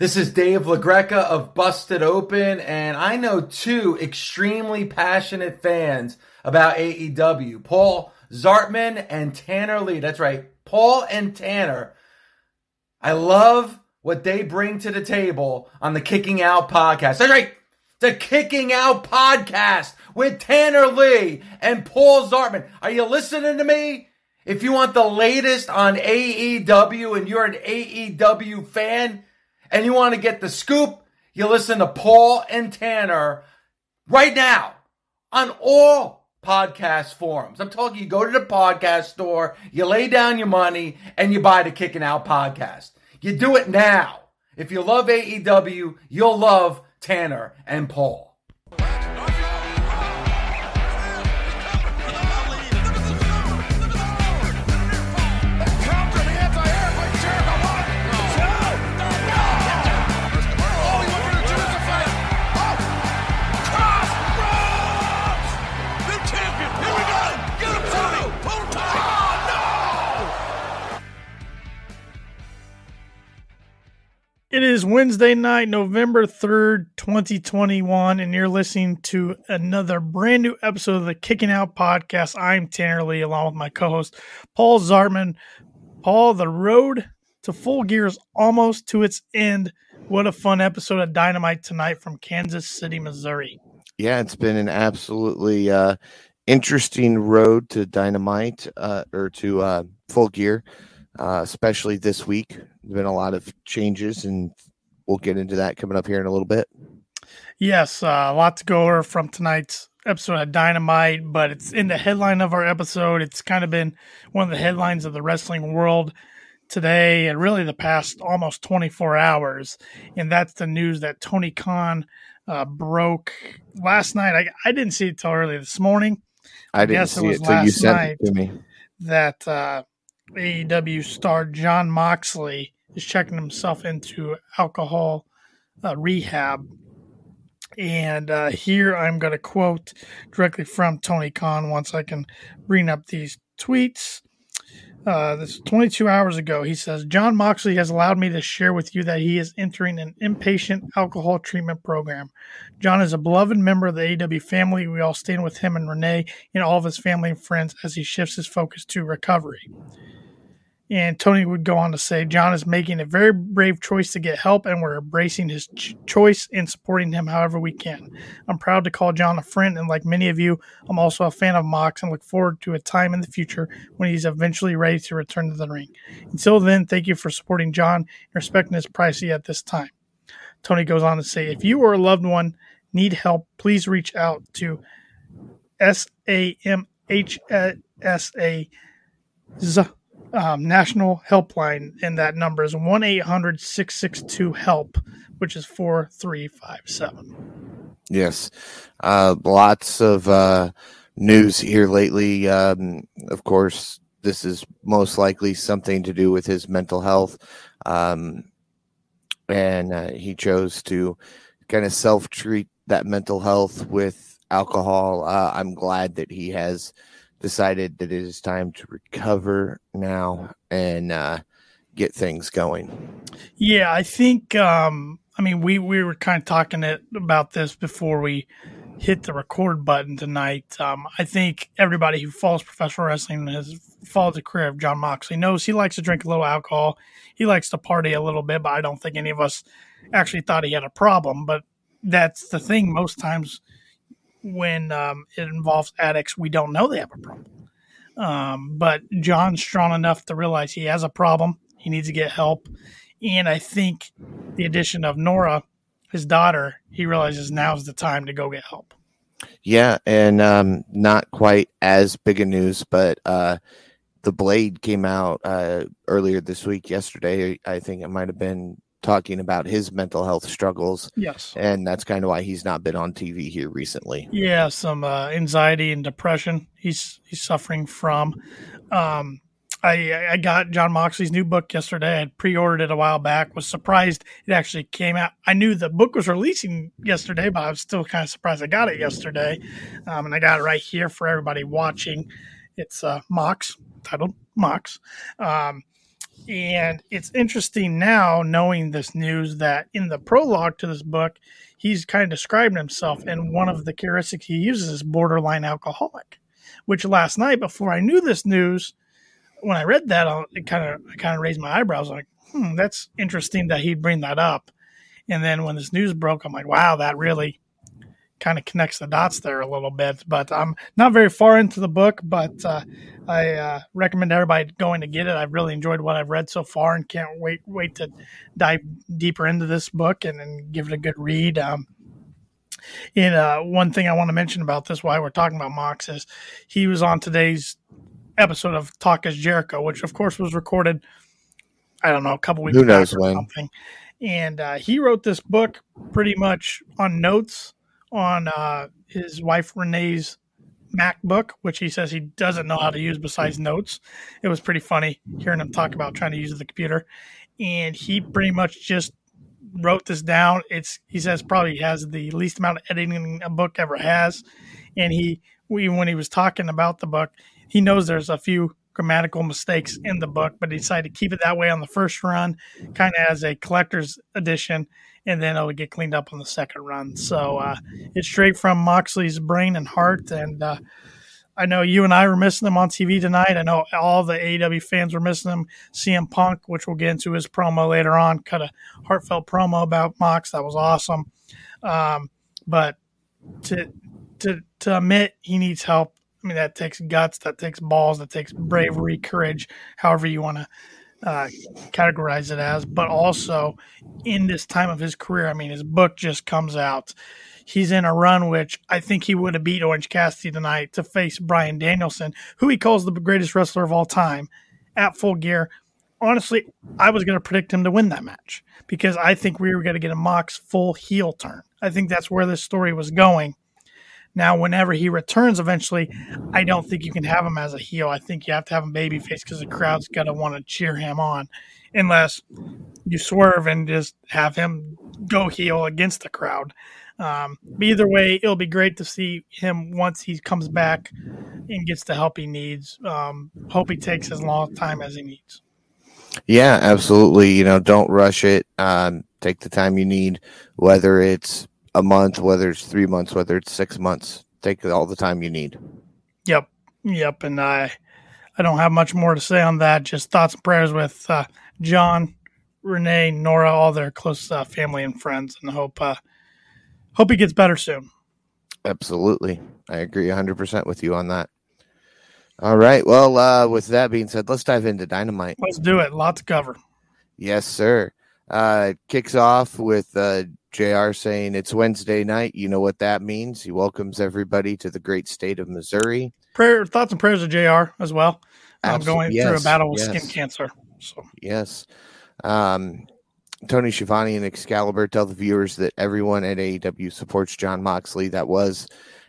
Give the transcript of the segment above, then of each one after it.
This is Dave LaGreca of Busted Open, and I know two extremely passionate fans about AEW Paul Zartman and Tanner Lee. That's right, Paul and Tanner. I love what they bring to the table on the Kicking Out podcast. That's right, the Kicking Out podcast with Tanner Lee and Paul Zartman. Are you listening to me? If you want the latest on AEW and you're an AEW fan, and you want to get the scoop, you listen to Paul and Tanner right now on all podcast forums. I'm talking you go to the podcast store, you lay down your money, and you buy the Kicking Out podcast. You do it now. If you love AEW, you'll love Tanner and Paul. It is Wednesday night, November 3rd, 2021, and you're listening to another brand new episode of the Kicking Out Podcast. I'm Tanner Lee, along with my co host, Paul Zartman. Paul, the road to full gear is almost to its end. What a fun episode of Dynamite tonight from Kansas City, Missouri. Yeah, it's been an absolutely uh, interesting road to Dynamite uh, or to uh, full gear uh, especially this week. There's been a lot of changes, and we'll get into that coming up here in a little bit. Yes, uh, a lot to go over from tonight's episode of Dynamite, but it's in the headline of our episode. It's kind of been one of the headlines of the wrestling world today and really the past almost 24 hours. And that's the news that Tony Khan uh, broke last night. I, I didn't see it till early this morning. I didn't see it till you sent it to me. That uh, AEW star Jon Moxley is checking himself into alcohol uh, rehab. And uh, here I'm going to quote directly from Tony Khan once I can bring up these tweets. Uh, this 22 hours ago, he says, Jon Moxley has allowed me to share with you that he is entering an inpatient alcohol treatment program. Jon is a beloved member of the AEW family. We all stand with him and Renee and all of his family and friends as he shifts his focus to recovery. And Tony would go on to say, Jon is making a very brave choice to get help, and we're embracing his ch- choice and supporting him however we can. I'm proud to call Jon a friend, and like many of you, I'm also a fan of Mox and look forward to a time in the future when he's eventually ready to return to the ring. Until then, thank you for supporting Jon and respecting his privacy at this time. Tony goes on to say, if you or a loved one need help, please reach out to S A M H S A Z um, national helpline, and that number is 1 800 662 HELP, which is 4357. Yes. Uh, lots of uh, news here lately. Um, of course, this is most likely something to do with his mental health. Um, and uh, he chose to kind of self treat that mental health with alcohol. Uh, I'm glad that he has decided that it is time to recover now and uh, get things going. Yeah, I think. Um, I mean, we we were kind of talking it, about this before we hit the record button tonight. Um, I think everybody who follows professional wrestling has followed the career of Jon Moxley knows he likes to drink a little alcohol. He likes to party a little bit, but I don't think any of us actually thought he had a problem. But that's the thing. Most times when um, it involves addicts, we don't know they have a problem. Um, but Jon's strong enough to realize he has a problem. He needs to get help. And I think the addition of Nora, his daughter, he realizes now's the time to go get help. Yeah, and um, not quite as big a news, but uh, the Blade came out uh, earlier this week. Yesterday, I think it might have been talking about his mental health struggles. Yes. And that's kind of why he's not been on TV here recently. Yeah, some uh, anxiety and depression he's he's suffering from. Um, I I got Jon Moxley's new book yesterday. I pre-ordered it a while back. Was surprised it actually came out. I knew the book was releasing yesterday, but I was still kind of surprised I got it yesterday. Um, and I got it right here for everybody watching. It's uh, Mox titled Mox. Um, And it's interesting now knowing this news that in the prologue to this book, he's kind of describing himself, and one of the characteristics he uses is borderline alcoholic. Which last night, before I knew this news, when I read that, it kind of I kind of raised my eyebrows, like, hmm, that's interesting that he'd bring that up. And then when this news broke, I'm like, wow, that really kind of connects the dots there a little bit. But I'm not very far into the book, but uh, I uh, recommend everybody going to get it. I've really enjoyed what I've read so far, and can't wait wait to dive deeper into this book and, and give it a good read. Um, and uh, one thing I want to mention about this, why we're talking about Mox, is he was on today's episode of Talk is Jericho, which of course was recorded. I don't know, a couple weeks. Who knows when? Something. And uh, he wrote this book pretty much on notes on uh, his wife Renee's MacBook, which he says he doesn't know how to use besides notes. It was pretty funny hearing him talk about trying to use the computer. And he pretty much just wrote this down. It's he says probably has the least amount of editing a book ever has. And he we when he was talking about the book, he knows there's a few grammatical mistakes in the book, but he decided to keep it that way on the first run, kind of as a collector's edition, and then it'll get cleaned up on the second run. So uh, it's straight from Moxley's brain and heart. And uh, I know you and I were missing them on TV tonight. I know all the AEW fans were missing them. CM Punk, which we'll get into his promo later on, cut a heartfelt promo about Mox. That was awesome. Um, but to to to admit he needs help I mean, that takes guts, that takes balls, that takes bravery, courage, however you want to uh, categorize it as. But also, in this time of his career, I mean, his book just comes out. He's in a run which I think he would have beat Orange Cassidy tonight to face Bryan Danielson, who he calls the greatest wrestler of all time, at full gear. Honestly, I was going to predict him to win that match because I think we were going to get a Mox full heel turn. I think that's where this story was going. Now, whenever he returns eventually, I don't think you can have him as a heel. I think you have to have him babyface because the crowd's going to want to cheer him on, unless you swerve and just have him go heel against the crowd. Um, either way, it'll be great to see him once he comes back and gets the help he needs. Um, hope he takes as long time as he needs. Yeah, absolutely. You know, don't rush it. Um, take the time you need, whether it's a month, whether it's three months, whether it's six months. Take all the time you need. Yep, yep. And I, I don't have much more to say on that. Just thoughts and prayers with uh, Jon, Renee, Nora, all their close uh, family and friends, and hope uh, hope he gets better soon. Absolutely, I agree 100 percent with you on that. All right. Well, uh, with that being said, let's dive into Dynamite. Let's do it. Lots to cover. Yes, sir. Uh, kicks off with uh, JR saying it's Wednesday night. You know what that means. He welcomes everybody to the great state of Missouri. Prayer, thoughts and prayers of JR as well. I'm going yes, through a battle with yes. skin cancer. So yes. Um, Tony Schiavone and Excalibur tell the viewers that everyone at AEW supports Jon Moxley. That was,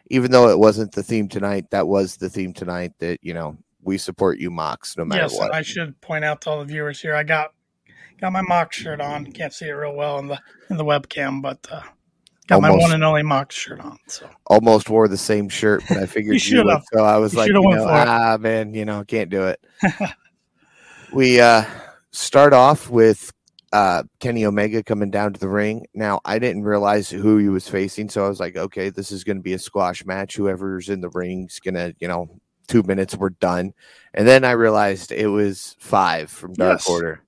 even though it wasn't the theme tonight, that was the theme tonight. That you know we support you, Mox, no matter yes, what. I should point out to all the viewers here. I got got my Mox shirt on. Can't see it real well in the in the webcam, but uh, got almost, my one and only Mox shirt on. So almost wore the same shirt, but I figured you should have. So I was you like, you know, ah, man, you know, can't do it. we uh, start off with uh, Kenny Omega coming down to the ring. Now, I didn't realize who he was facing, so I was like, okay, this is going to be a squash match. Whoever's in the ring's going to, you know, two minutes, we're done. And then I realized it was five from Dark yes. Order.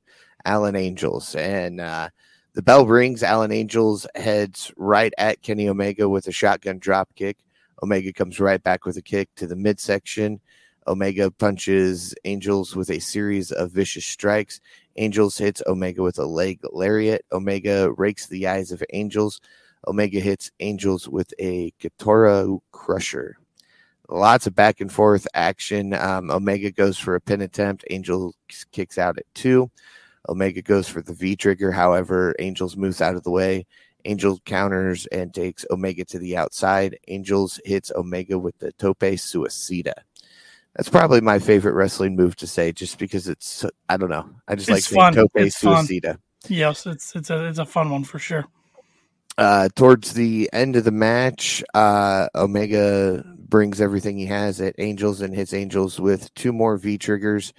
Alan Angels. And uh, the bell rings. Alan Angels heads right at Kenny Omega with a shotgun drop kick. Omega comes right back with a kick to the midsection. Omega punches Angels with a series of vicious strikes. Angels hits Omega with a leg lariat. Omega rakes the eyes of Angels. Omega hits Angels with a Kotaro Crusher. Lots of back and forth action. Um, Omega goes for a pin attempt. Angel kicks out at two. Omega goes for the V trigger. However, Angels moves out of the way. Angel counters and takes Omega to the outside. Angels hits Omega with the tope suicida. That's probably my favorite wrestling move to say, just because it's I don't know. I just it's like fun. tope it's suicida. Fun. Yes, it's it's a it's a fun one for sure. Uh, towards the end of the match, uh, Omega brings everything he has at Angels and hits Angels with two more V triggers.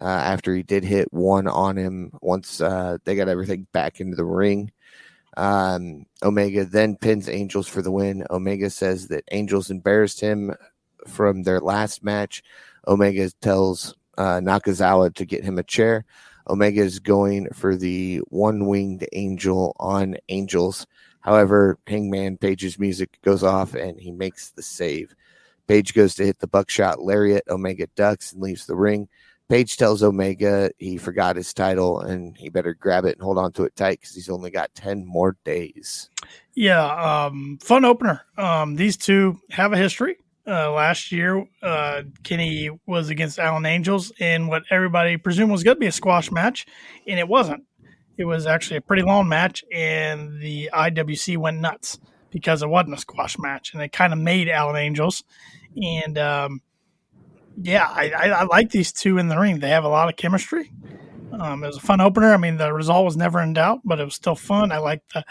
Uh, after he did hit one on him once uh, they got everything back into the ring. Um, Omega then pins Angels for the win. Omega says that Angels embarrassed him from their last match. Omega tells uh, Nakazawa to get him a chair. Omega is going for the one winged angel on Angels. However, Hangman Page's music goes off and he makes the save. Page goes to hit the buckshot lariat. Omega ducks and leaves the ring. Page tells Omega he forgot his title and he better grab it and hold on to it tight because he's only got 10 more days. Yeah, um, fun opener. Um, these two have a history. Uh, last year, uh, Kenny was against Alan Angels in what everybody presumed was going to be a squash match, and it wasn't. It was actually a pretty long match, and the IWC went nuts because it wasn't a squash match, and it kind of made Alan Angels. And um, yeah, I, I, I, like these two in the ring. They have a lot of chemistry. Um, it was a fun opener. I mean, the result was never in doubt, but it was still fun. I like the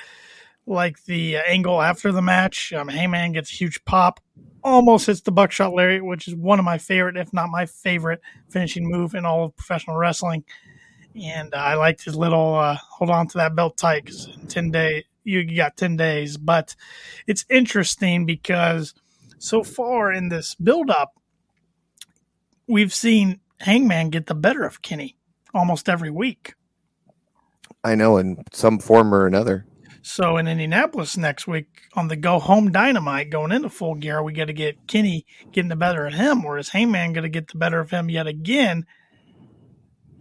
like the angle after the match. Um, Hangman gets a huge pop almost hits the buckshot lariat, which is one of my favorite, if not my favorite, finishing move in all of professional wrestling. And uh, I liked his little uh, hold on to that belt tight because in 10 days, you, got 10 days. But it's interesting because so far in this build up, we've seen Hangman get the better of Kenny almost every week. I know, in some form or another. So in Indianapolis next week on the go home dynamite going into full gear, we got to get Kenny getting the better of him, or is Hangman going to get the better of him yet again?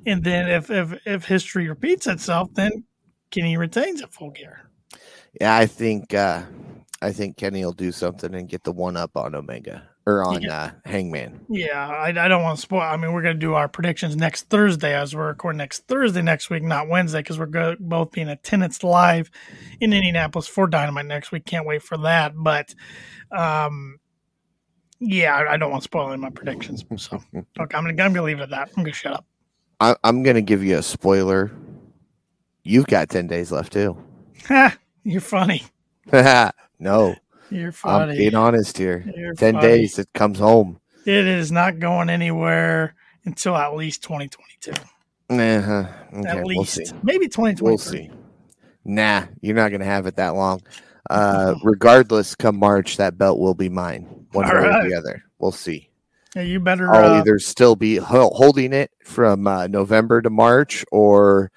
And then if if if history repeats itself, then Kenny retains at full gear. Yeah, I think uh I think Kenny will do something and get the one up on Omega or on yeah. uh, Hangman. Yeah, I, I don't want to spoil. I mean, we're going to do our predictions next Thursday as we're recording next Thursday next week, not Wednesday, because we're go- both being attendance live in Indianapolis for Dynamite next week. Can't wait for that. But, um, yeah, I, I don't want to spoil any my predictions. So, okay, I'm going to leave it at that. I'm going to shut up. I, I'm going to give you a spoiler. You've got 10 days left, too. Ha! You're funny. no. You're funny. I'm being honest here. You're Ten funny. days, it comes home. It is not going anywhere until at least 2022. Uh-huh. Okay, at least. We'll Maybe 2023. We'll see. Nah, you're not going to have it that long. Uh, regardless, come March, that belt will be mine, one All way right. or the other. We'll see. Yeah, you better. I'll uh, either still be holding it from uh, November to March, or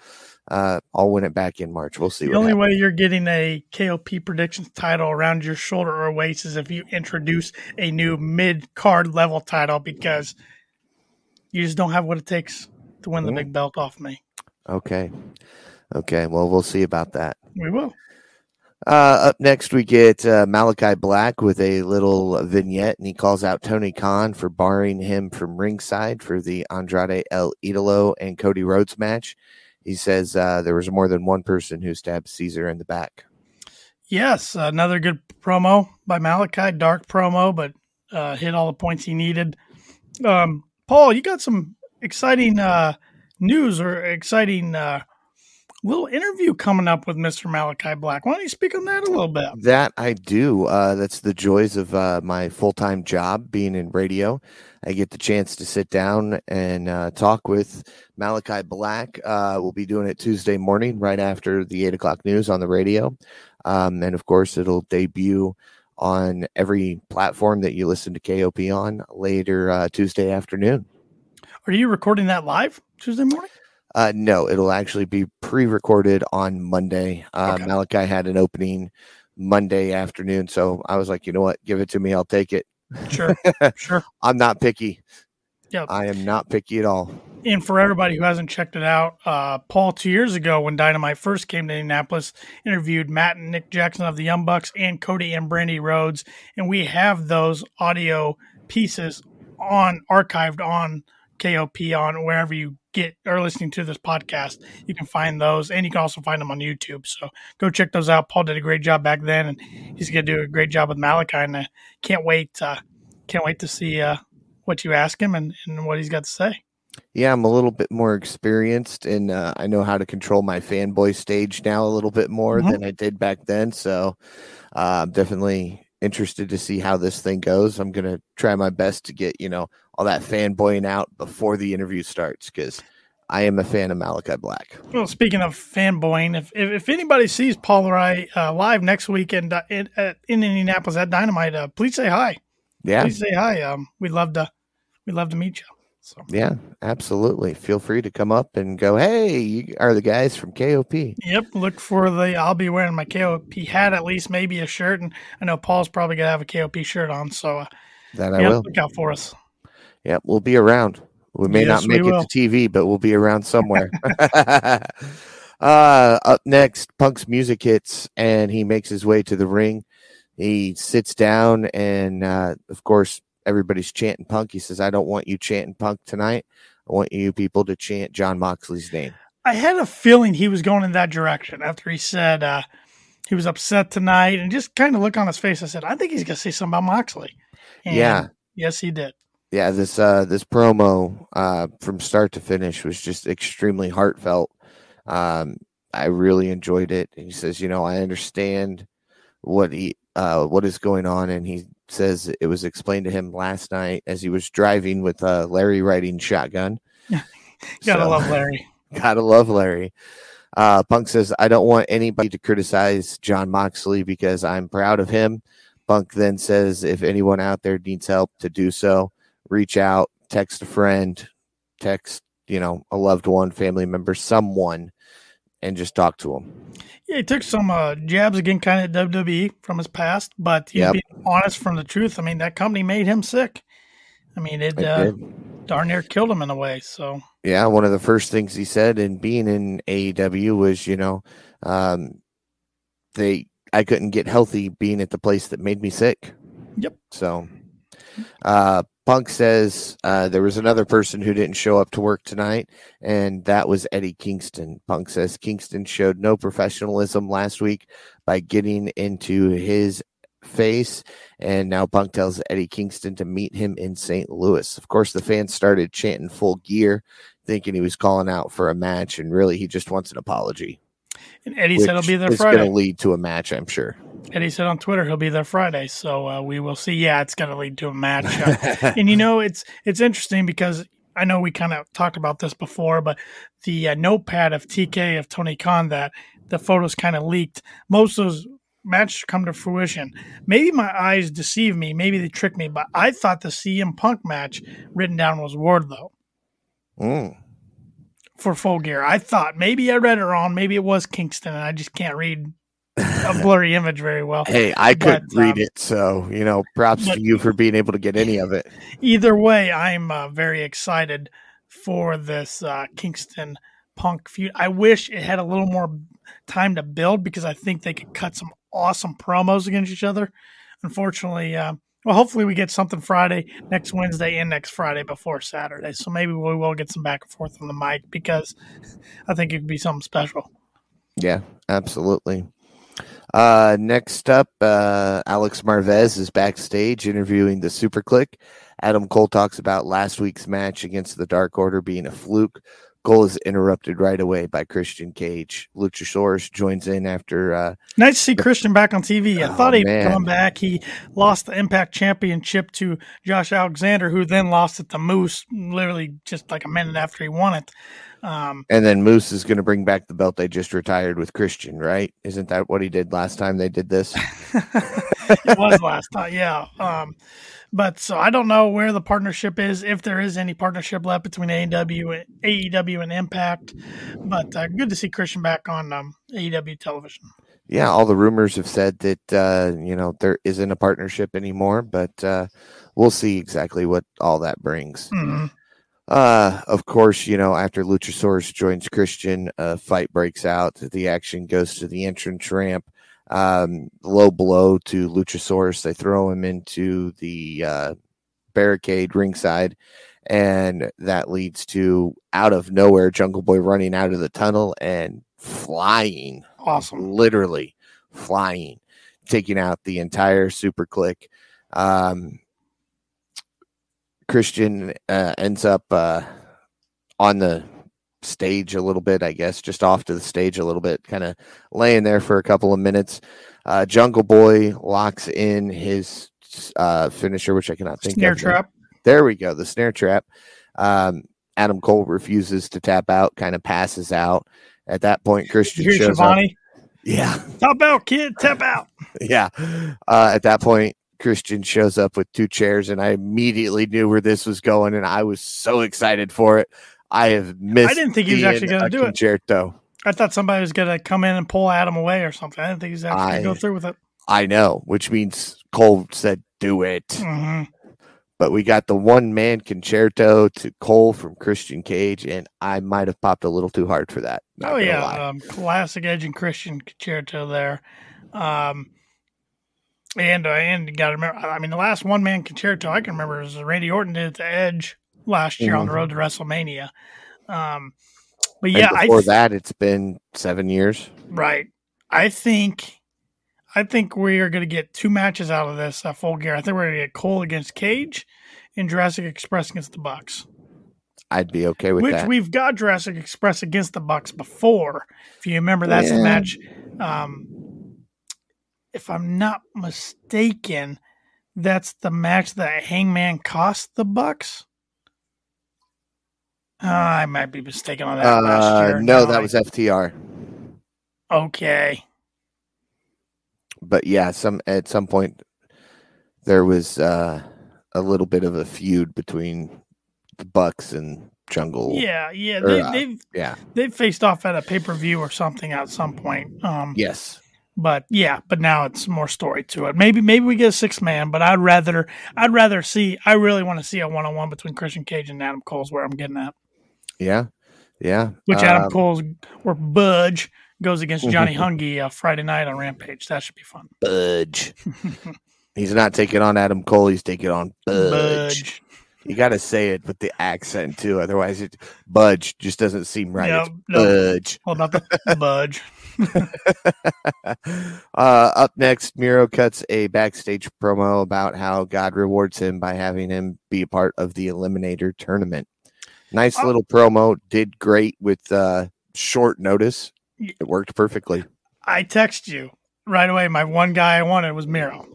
uh, I'll win it back in March. We'll see. The only happens. way you're getting a KOP predictions title around your shoulder or waist is if you introduce a new mid card level title because you just don't have what it takes to win the mm-hmm. big belt off me. Okay. Okay. Well, we'll see about that. We will. Uh, up next, we get uh, Malachi Black with a little vignette, and he calls out Tony Khan for barring him from ringside for the Andrade El Idolo and Cody Rhodes match he says uh, there was more than one person who stabbed Caesar in the back. Yes, another good promo by Malachi. Dark promo, but uh, hit all the points he needed. Um, Paul, you got some exciting uh, news or exciting uh, little interview coming up with Mr. Malachi Black. Why don't you speak on that a little bit? That I do. Uh, that's the joys of uh, my full time job being in radio. I get the chance to sit down and uh, talk with Malachi Black. Uh, we'll be doing it Tuesday morning, right after the eight o'clock news on the radio. Um, and of course, it'll debut on every platform that you listen to KOP on later uh, Tuesday afternoon. Are you recording that live Tuesday morning? Uh, no, it'll actually be pre-recorded on Monday. Uh, okay. Malachi had an opening Monday afternoon, so I was like, you know what, give it to me, I'll take it. Sure, sure. I'm not picky. Yeah, I am not picky at all. And for everybody who hasn't checked it out, uh, Paul two years ago when Dynamite first came to Indianapolis, interviewed Matt and Nick Jackson of the Young Bucks and Cody and Brandi Rhodes, and we have those audio pieces on archived on KOP on wherever you get or listening to this podcast. You can find those, and you can also find them on YouTube. So go check those out. Paul did a great job back then, and he's going to do a great job with Malachi. And I can't wait, uh, can't wait to see uh, what you ask him and, and what he's got to say. Yeah, I'm a little bit more experienced, and uh, I know how to control my fanboy stage now a little bit more mm-hmm. than I did back then. So uh, I'm definitely interested to see how this thing goes. I'm going to try my best to get, you know, all that fanboying out before the interview starts because I am a fan of Malachi Black. Well, speaking of fanboying, if if, if anybody sees Paul Wright uh, live next weekend uh, in, in, in Indianapolis at Dynamite, uh, please say hi. Yeah, please say hi. Um, we'd love to we'd love to meet you. So yeah, absolutely. Feel free to come up and go. Hey, you are the guys from KOP. Yep. Look for the. I'll be wearing my KOP hat, at least maybe a shirt, and I know Paul's probably gonna have a KOP shirt on. So uh, that I will look out for us. Yep, we'll be around. We may yes, not make it to TV, but we'll be around somewhere. uh, up next, Punk's music hits, and he makes his way to the ring. He sits down, and uh, of course, everybody's chanting Punk. He says, "I don't want you chanting Punk tonight. I want you people to chant Jon Moxley's name." I had a feeling he was going in that direction after he said uh, he was upset tonight, and just kind of look on his face. I said, "I think he's going to say something about Moxley." And yeah. Yes, he did yeah, this uh this promo uh from start to finish was just extremely heartfelt. Um I really enjoyed it. He says, you know, I understand what he uh what is going on and he says it was explained to him last night as he was driving with uh Larry riding shotgun. gotta so, love Larry. Gotta love Larry. Uh Punk says, I don't want anybody to criticize Jon Moxley because I'm proud of him. Punk then says, if anyone out there needs help to do so, reach out, text a friend, text, you know, a loved one, family member, someone, and just talk to them. Yeah, he took some uh, jabs again, kind of WWE from his past, but he's yep. being honest from the truth. I mean, that company made him sick. I mean, it, it uh, darn near killed him in a way. So yeah, one of the first things he said in being in AEW was, you know, um, they I couldn't get healthy being at the place that made me sick. Yep. So, uh, Punk says uh, there was another person who didn't show up to work tonight, and that was Eddie Kingston. Punk says Kingston showed no professionalism last week by getting into his face, and now Punk tells Eddie Kingston to meet him in St. Louis. Of course, the fans started chanting full gear, thinking he was calling out for a match, and really he just wants an apology. And Eddie said he'll be there Friday. It's going to lead to a match, I'm sure. Eddie said on Twitter he'll be there Friday, so uh, we will see. Yeah, it's going to lead to a match, uh, and you know it's it's interesting because I know we kind of talked about this before, but the uh, notepad of TK of Tony Khan that the photos kind of leaked. Most of those matches come to fruition. Maybe my eyes deceive me. Maybe they trick me, but I thought the CM Punk match written down was Wardlow. Mm for full gear. I thought maybe I read it wrong. Maybe it was Kingston, and I just can't read a blurry image very well. Hey, I couldn't read um, it, so you know, props to you for being able to get any of it. Either way, I'm uh, very excited for this uh, Kingston Punk feud. I wish it had a little more time to build because I think they could cut some awesome promos against each other. Unfortunately, uh, well, hopefully we get something Friday, next Wednesday, and next Friday before Saturday. So maybe we will get some back and forth on the mic because I think it could be something special. Yeah, absolutely. Uh, next up, uh, Alex Marvez is backstage interviewing the Super Kliq. Adam Cole talks about last week's match against the Dark Order being a fluke. Cole is interrupted right away by Christian Cage. Luchasaurus joins in after. Uh, nice to see the, Christian back on TV. I oh, thought he'd man. come back. He lost the Impact Championship to Josh Alexander, who then lost it to Moose, literally just like a minute after he won it. Um, and then Moose is going to bring back the belt they just retired with Christian, right? Isn't that what he did last time they did this? it was last time, yeah. Um, but so I don't know where the partnership is, if there is any partnership left between AEW and AEW and Impact. But uh, good to see Christian back on um, AEW television. Yeah, all the rumors have said that uh, you know there isn't a partnership anymore, but uh, we'll see exactly what all that brings. Mm-hmm. Uh, of course, you know, after Luchasaurus joins Christian, a fight breaks out. The action goes to the entrance ramp um, low blow to Luchasaurus. They throw him into the uh, barricade ringside, and that leads to out of nowhere Jungle Boy running out of the tunnel and flying. Awesome. Literally flying, taking out the entire Super Kliq. Um, Christian uh, ends up uh, on the stage a little bit, I guess, just off to the stage a little bit, kind of laying there for a couple of minutes. Uh, Jungle Boy locks in his uh, finisher, which I cannot think snare of. trap. There we go. The snare trap. Um, Adam Cole refuses to tap out, kind of passes out. At that point, Christian Here's shows up. Yeah, Tap out, kid. Tap out. yeah. Uh, at that point, Christian shows up with two chairs, and I immediately knew where this was going, and I was so excited for it. I have missed. I didn't think he was actually gonna a do it. concerto. I thought somebody was going to come in and pull Adam away or something. I didn't think he was actually going to go through with it. I know, which means Cole said, "Do it." hmm But we got the one man concerto to Cole from Christian Cage, and I might have popped a little too hard for that. Oh yeah, um, classic Edge and Christian concerto there. Um, and uh, and you got to remember, I mean, the last one man concerto I can remember is Randy Orton did it to Edge last year on the Mhm. road to WrestleMania. Um, but And yeah, I before th- that, it's been seven years. right. I think. I think we are going to get two matches out of this uh, full gear. I think we're going to get Cole against Cage and Jurassic Express against the Bucks. I'd be okay with which that. we've got Jurassic Express against the Bucks before. If you remember, that's the match. Um, if I'm not mistaken, that's the match that Hangman cost the Bucks. Uh, I might be mistaken on that. last Uh, year. no, that I- was FTR. okay. But yeah, some at some point there was uh, a little bit of a feud between the Bucks and Jungle. Yeah, yeah. They, uh, they've yeah, they've faced off at a pay per view or something at some point. Um, yes. But yeah, but now it's more story to it. Maybe maybe we get a six man, but I'd rather I'd rather see. I really want to see a one on one between Christian Cage and Adam Cole's where I'm getting at. Yeah, yeah. Which Adam Um, Cole's or Budge goes against Johnny Hungy uh, Friday night on Rampage. That should be fun. Budge. he's not taking on Adam Cole. He's taking on Budge. Budge. You got to say it with the accent too, otherwise, it Budge just doesn't seem right. No. Budge. About the Budge. uh, up next, Miro cuts a backstage promo about how God rewards him by having him be a part of the Eliminator tournament. Nice Oh. little promo. Did great with uh, short notice. It worked perfectly. I text you right away. My one guy I wanted was Miro.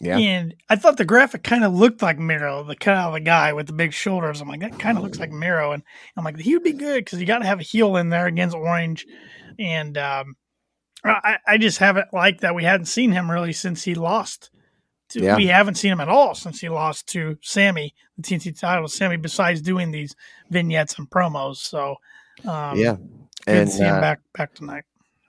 Yeah. And I thought the graphic kind of looked like Miro, the kind of the guy with the big shoulders. I'm like, that kind of looks like Miro. And I'm like, he would be good because you got to have a heel in there against Orange. And um, I, I just haven't liked that we hadn't seen him really since he lost. To, Yeah. We haven't seen him at all since he lost to Sammy, the TNT title. Sammy, besides doing these vignettes and promos. So, um, yeah. And see him uh, back, back tonight.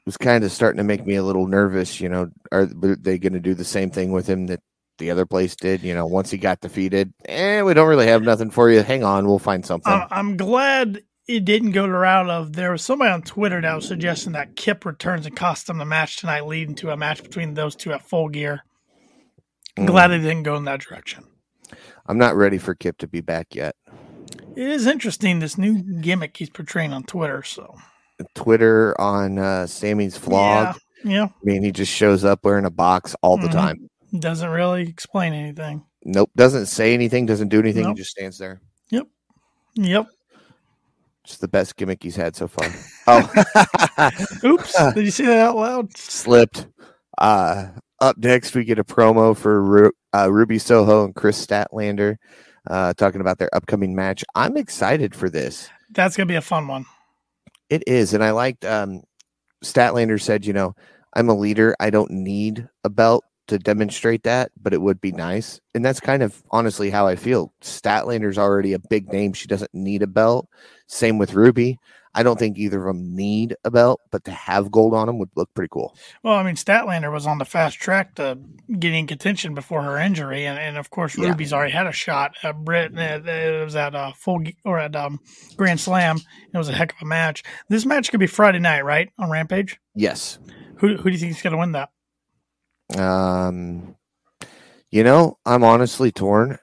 Was kind of starting to make me a little nervous. You know, are they going to do the same thing with him that the other place did? You know, once he got defeated, eh, we don't really have nothing for you. Hang on, we'll find something. Uh, I'm glad it didn't go the route of there was somebody on Twitter that was suggesting that Kip returns and cost them the match tonight, leading to a match between those two at full gear. I'm Mm. glad it didn't go in that direction. I'm not ready for Kip to be back yet. It is interesting this new gimmick he's portraying on Twitter. So Twitter on uh, Sammy's vlog. yeah, yeah. I mean, he just shows up wearing a box all the Mhm. time. doesn't really explain anything. Nope, doesn't say anything, doesn't do anything. Nope. He just stands there. Yep. Yep. It's the best gimmick he's had so far. oh, Oops. Did you say that out loud? slipped. Uh, up next, we get a promo for Ru- uh, Ruby Soho and Kris Statlander uh, talking about their upcoming match. I'm excited for this. That's gonna be a fun one. It is, and I liked um, Statlander said, you know, I'm a leader. I don't need a belt to demonstrate that, but it would be nice. And that's kind of honestly how I feel. Statlander's already a big name. She doesn't need a belt. Same with Ruby. I don't think either of them need a belt, but to have gold on them would look pretty cool. Well, I mean, Statlander was on the fast track to getting contention before her injury, and, and of course, Yeah. Ruby's already had a shot at Britt. uh, It was at a full or at um, Grand Slam. It was a heck of a match. This match could be Friday night, right on Rampage. Yes. Who who do you think is going to win that? Um, you know, I'm honestly torn,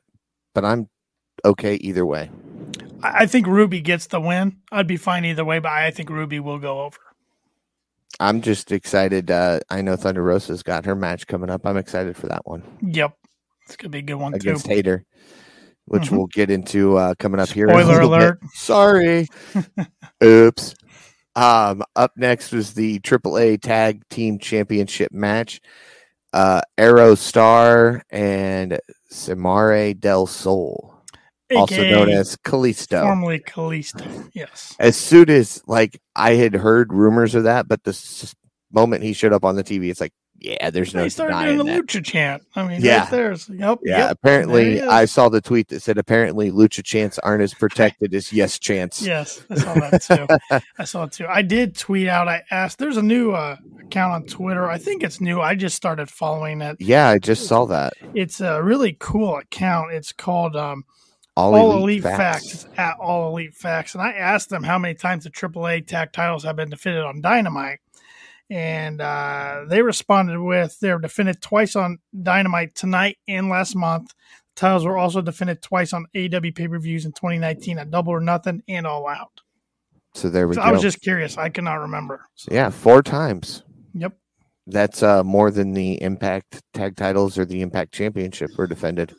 but I'm okay either way. I, think Ruby gets the win. I'd be fine either way, but I think Ruby will go over. I'm just excited. Uh, I know Thunder Rosa's got her match coming up. I'm excited for that one. Yep, it's going to be a good one against too. Hater, which Mhm. we'll get into uh, coming up here. Spoiler little bit. alert. Sorry. Oops. Um, up next was the AAA Tag Team Championship match. Uh, Aero Star and Samuray Del Sol. Also known as Kalisto. formerly Kalisto. Yes. as soon as like I had heard rumors of that, but the s- moment he showed up on the TV, it's like, yeah, there's no they started doing the that. lucha chant. I mean, Yeah. right there's yep. Yeah, yep, apparently I saw the tweet that said apparently lucha chants aren't as protected as yes chants. Yes, I saw that too. I saw it too. I did tweet out. I asked. There's a new uh, account on Twitter. I think it's new. I just started following it. Yeah, I just saw that. It's a really cool account. It's called um, All, All elite, Elite, facts. Facts. At All Elite Facts, and I asked them how many times the AAA tag titles have been defended on Dynamite, and uh, they responded with they're defended twice on Dynamite tonight and last month. Titles were also defended twice on AEW pay per views in 2019 at Double or Nothing and All Out. So there we So go. I was just curious. I cannot remember. So, yeah, four times. Yep. That's uh, more than the Impact tag titles or the Impact Championship were defended.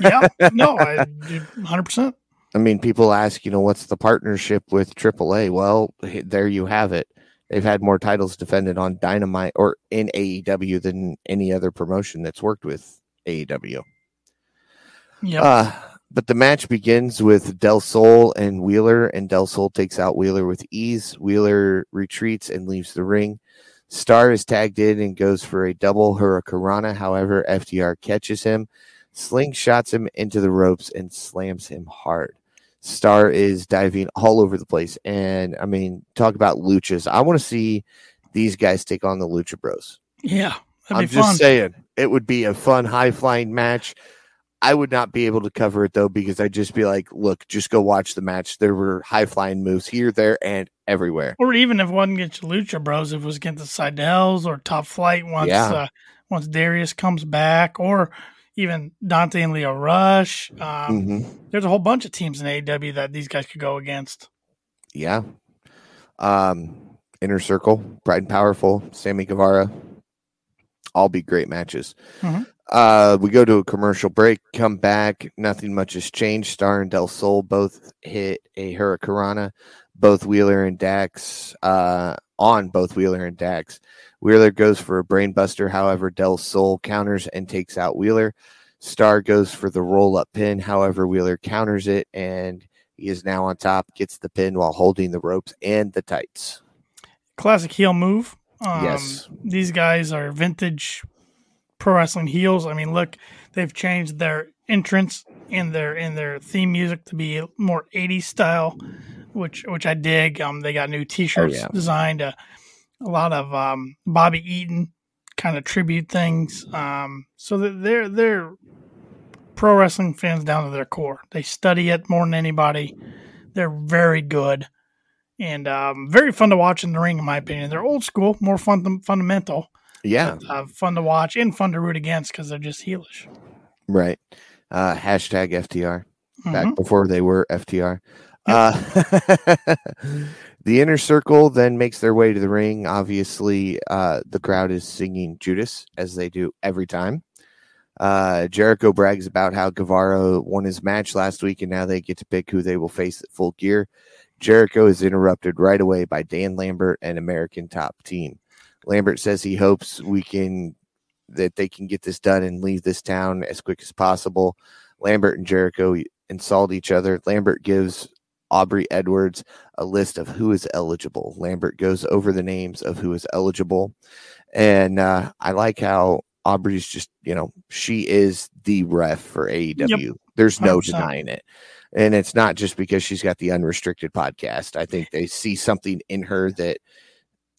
Yeah. No, I 100%. I mean, people ask, you know, what's the partnership with AAA? Well, there you have it. They've had more titles defended on Dynamite or in AEW than any other promotion that's worked with AEW. Yeah. Uh, but the match begins with Del Sol and Wheeler, and Del Sol takes out Wheeler with ease. Wheeler retreats and leaves the ring. Star is tagged in and goes for a double Hurricanrana. However, FTR catches him, slingshots him into the ropes, and slams him hard. Star is diving all over the place. And I mean, talk about luchas. I want to see these guys take on the Lucha Bros. yeah. That'd I'm be just fun. saying it would be a fun high flying match. I would not be able to cover it though because I'd just be like, look, just go watch the match. There were high flying moves here, there, and everywhere. Or even if one gets Lucha Bros, if it was against the Seidels or Top Flight once Yeah. uh, once Darius comes back, or even Dante and Lio Rush. Um, Mhm. There's a whole bunch of teams in AEW that these guys could go against. Yeah. Um, Inner Circle, Bright and Powerful, Sammy Guevara, all be great matches. Mhm. Uh, we go to a commercial break, come back. Nothing much has changed. Star and Del Sol both hit a Hurricanrana. Both Wheeler and Dax uh, on both Wheeler and Dax. Wheeler goes for a brainbuster. However, Del Sol counters and takes out Wheeler. Star goes for the roll up pin. However, Wheeler counters it and he is now on top, gets the pin while holding the ropes and the tights. Classic heel move. Um, Yes. These guys are vintage pro wrestling heels. I mean, look, they've changed their entrance and their in their theme music to be more 80s style, which which I dig. Um, they got new T-shirts yeah. designed. Uh, a lot of um, Bobby Eaton kind of tribute things. Um, so they're they're pro wrestling fans down to their core. They study it more than anybody. They're very good and um, very fun to watch in the ring, in my opinion. They're old school, more fun fundamental, Yeah, uh, fun to watch and fun to root against because they're just heelish. right. Uh, hashtag FTR. back Mhm. before they were FTR. Uh, the inner circle then makes their way to the ring. Obviously, uh, the crowd is singing Judas as they do every time. Uh, Jericho brags about how Guevara won his match last week and now they get to pick who they will face at full gear. Jericho is interrupted right away by Dan Lambert and American Top Team. Lambert says he hopes we can that they can get this done and leave this town as quick as possible. Lambert and Jericho insult each other. Lambert gives Aubrey Edwards a list of who is eligible. Lambert goes over the names of who is eligible. And uh, I like how Aubrey's just, you know, she is the ref for AEW. There's no 100%. denying it. And it's not just because she's got the unrestricted podcast. I think they see something in her that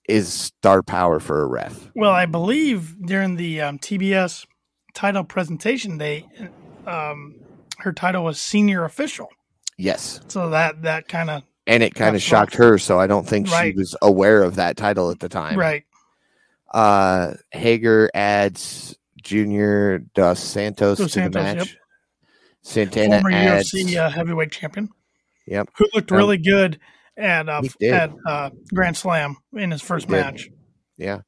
is star power for a ref. Well, I believe during the um, TBS title presentation, they um, her title was senior official. Yes. So that that kind of And it kind of shocked her. So I don't think Right. she was aware of that title at the time. right. Uh, Hager adds Junior Dos Santos Dos to Santos, the match. yep. Santana Former adds. UFC uh, heavyweight champion. Yep. Who looked Um, really good at uh, at uh, Grand Slam in his first match. Yeah.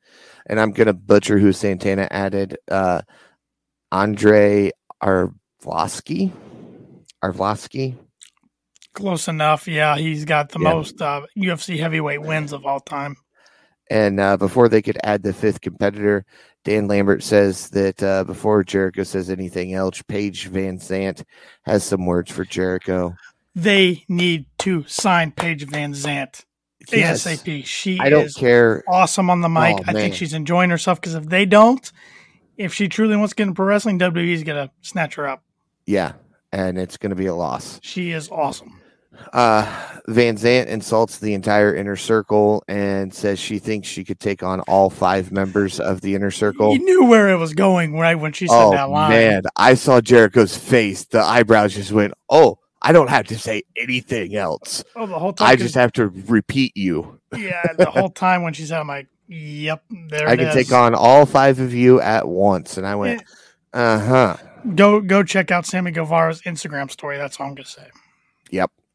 And I'm gonna butcher who Santana added. Uh, Andre Arvlosky. Arvlosky. Close enough. Yeah, he's got the Yeah. most uh, UFC heavyweight wins of all time. And uh, before they could add the fifth competitor, Dan Lambert says that uh, before Jericho says anything else, Paige Van Zant has some words for Jericho. They need to sign Paige Van Zant Yes. ASAP. She I don't is care. awesome on the mic. Oh, I think she's enjoying herself because if they don't, if she truly wants to get into pro wrestling, WWE's gonna snatch her up. Yeah, and it's going to be a loss. She is awesome. Uh, VanZant insults the entire inner circle and says she thinks she could take on all five members of the inner circle. You knew where it was going right when she said Oh that line. man, I saw Jericho's face. The eyebrows just went, "Oh, I don't have to say anything else. Oh, the whole time. I just have to repeat you. yeah, the whole time when she said, "I'm like, yep, there I can is." take on all five of you at once." And I went, "Uh huh, Go go check out Sammy Guevara's Instagram story. That's all I'm gonna say.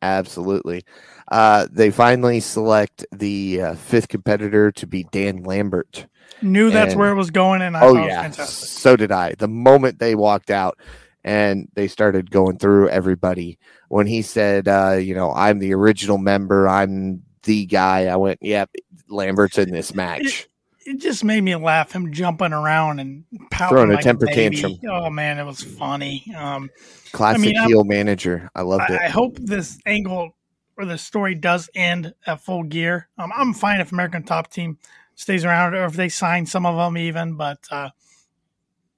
Absolutely." Uh, they finally select the uh, fifth competitor to be Dan Lambert. Knew that's And- where it was going, and I oh thought it was yeah, so did I. The moment they walked out and they started going through everybody, when he said, uh, "You know, I'm the original member. I'm the guy," I went, "Yep, Lambert's in this match." It just made me laugh. Him jumping around and Throwing a like temper baby. tantrum. Oh man, it was funny. Um, Classic mean, I'm- heel manager. I loved I, it. I hope this angle or the story does end at full gear. Um, I'm fine if American Top Team stays around or if they sign some of them even, but uh,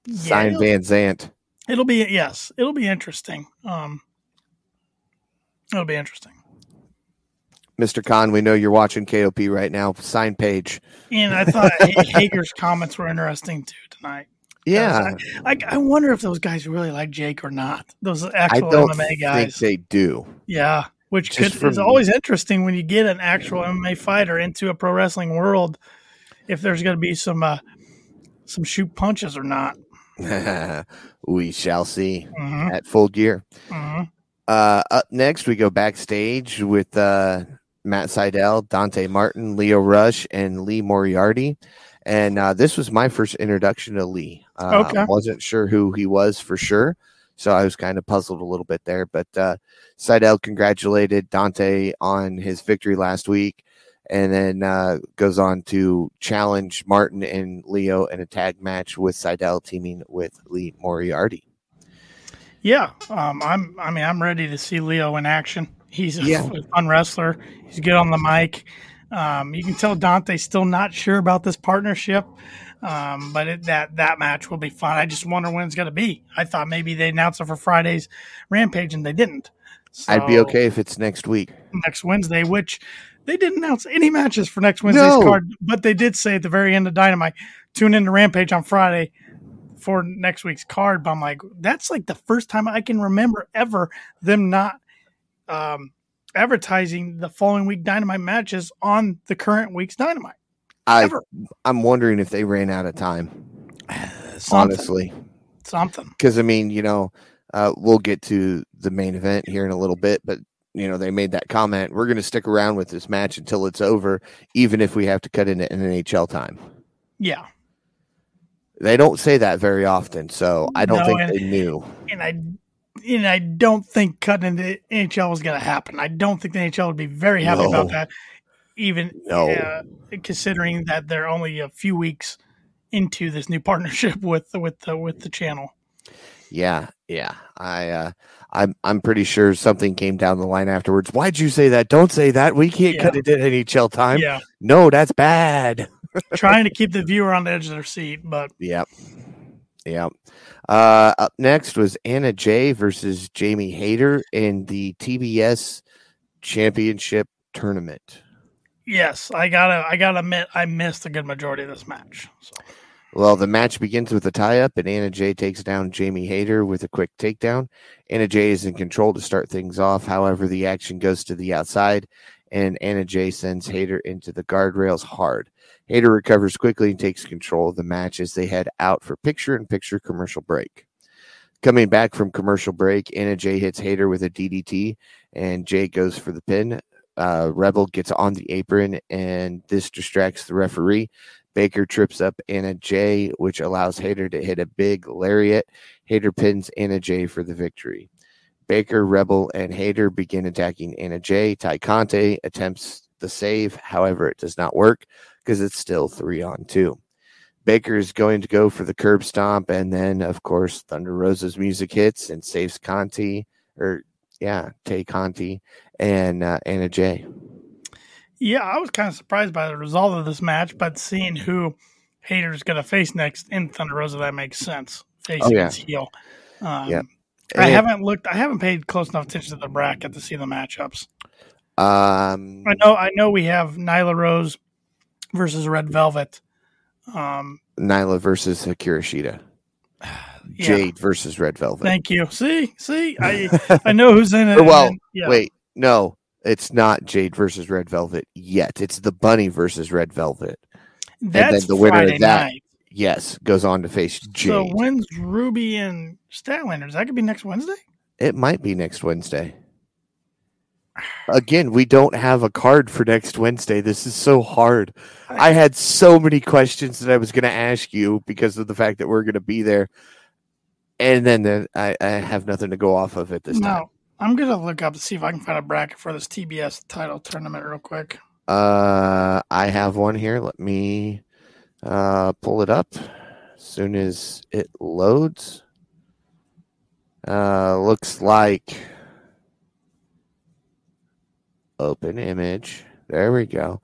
yeah, Sign VanZant. it'll be yes, it'll be interesting. Um, it'll be interesting. Mr. Khan, we know you're watching KOP right now. Sign Paige. And I thought Hager's comments were interesting too tonight. Yeah, I, I wonder if those guys really like Jake or not. Those actual MMA think guys. they do. Yeah, which could, is always interesting when you get an actual MMA fighter into a pro wrestling world. If there's going to be some uh, some shoot punches or not. we shall see hmm at full gear. hmm Uh, up next, we go backstage with uh, Matt Sydal, Dante Martin, Lio Rush, and Lee Moriarty. And uh, this was my first introduction to Lee. Uh, Okay. Wasn't sure who he was for sure. So I was kind of puzzled a little bit there. But uh, Sydal congratulated Dante on his victory last week and then uh, goes on to challenge Martin and Lio in a tag match with Sydal teaming with Lee Moriarty. Yeah, um, I'm. I mean, I'm ready to see Lio in action. He's a Yeah. fun wrestler. He's good on the mic. Um, you can tell Dante's still not sure about this partnership, um, but it, that that match will be fun. I just wonder when it's going to be. I thought maybe they announced it for Friday's Rampage, and they didn't. I'd be okay if it's next week. next Wednesday, which they didn't announce any matches for next Wednesday's No. card, but they did say at the very end of Dynamite, tune in to Rampage on Friday for next week's card. But I'm like, that's like the first time I can remember ever them not um, advertising the following week Dynamite matches on the current week's Dynamite. I Ever. I'm wondering if they ran out of time, Something, honestly. something. Because I mean, you know, uh, we'll get to the main event here in a little bit, but you know, they made that comment. We're going to stick around with this match until it's over, even if we have to cut into NHL time. Yeah, They don't say that very often, so I don't No, think and- they knew. and I. And I don't think cutting into NHL was going to happen. I don't think the NHL would be very happy No. about that, even No. uh, considering that they're only a few weeks into this new partnership with with the with the channel. Yeah, yeah. I uh I'm I'm pretty sure something came down the line afterwards. Why'd you say that? Don't say that. We can't cut it at NHL time. yeah, No, that's bad. trying to keep the viewer on the edge of their seat, but Yep. Yep. Uh, up next was Anna Jay versus Jamie Hayter in the TBS Championship Tournament. yes, I gotta I gotta admit I missed a good majority of this match. So Well, the match begins with a tie up, and Anna Jay takes down Jamie Hayter with a quick takedown. Anna Jay is in control to start things off. However, the action goes to the outside, and Anna Jay sends Hayter into the guardrails hard. Hayter recovers quickly and takes control of the match as they head out for picture in picture commercial break. Coming back from commercial break, Anna Jay hits Hayter with a DDT, and Jay goes for the pin. Uh, Rebel gets on the apron, and this distracts the referee. Baker trips up Anna Jay, which allows Hayter to hit a big lariat. Hayter pins Anna Jay for the victory. Baker, Rebel, and Hayter begin attacking Anna Jay. Tay Conti attempts the save, however, it does not work. Because it's still three on two. Baker is going to go for the curb stomp, and then of course Thunder Rosa's music hits and saves Conti, or yeah, Tay Conti and uh, Anna Jay. Yeah, I was kind of surprised by the result of this match, but seeing who Hayter's going to face next in Thunder Rosa, that makes sense. Face Oh, yeah. against heel. Um, Yeah. I haven't looked. I haven't paid close enough attention to the bracket to see the matchups. Um, I know. I know we have Nyla Rose versus Red Velvet. Um, Nyla versus Hikaru Shida. yeah. Jade versus Red Velvet. Thank you. See, see, I I know who's in it. Well, and- yeah. Wait, no, it's not Jade versus Red Velvet yet. It's the Bunny versus Red Velvet. that's the winner of Friday that night. Yes, goes on to face Jade. So when's Ruby and Statlanders? That could be next Wednesday. it might be next Wednesday. Again, we don't have a card for next Wednesday. This is so hard. I had so many questions that I was going to ask you because of the fact that we're going to be there, and then the, I, I have nothing to go off of at this time. No, I'm gonna look up to see if I can find a bracket for this TBS title tournament real quick. Uh, I have one here. Let me uh, pull it up as soon as it loads. Uh, looks like open image. There we go.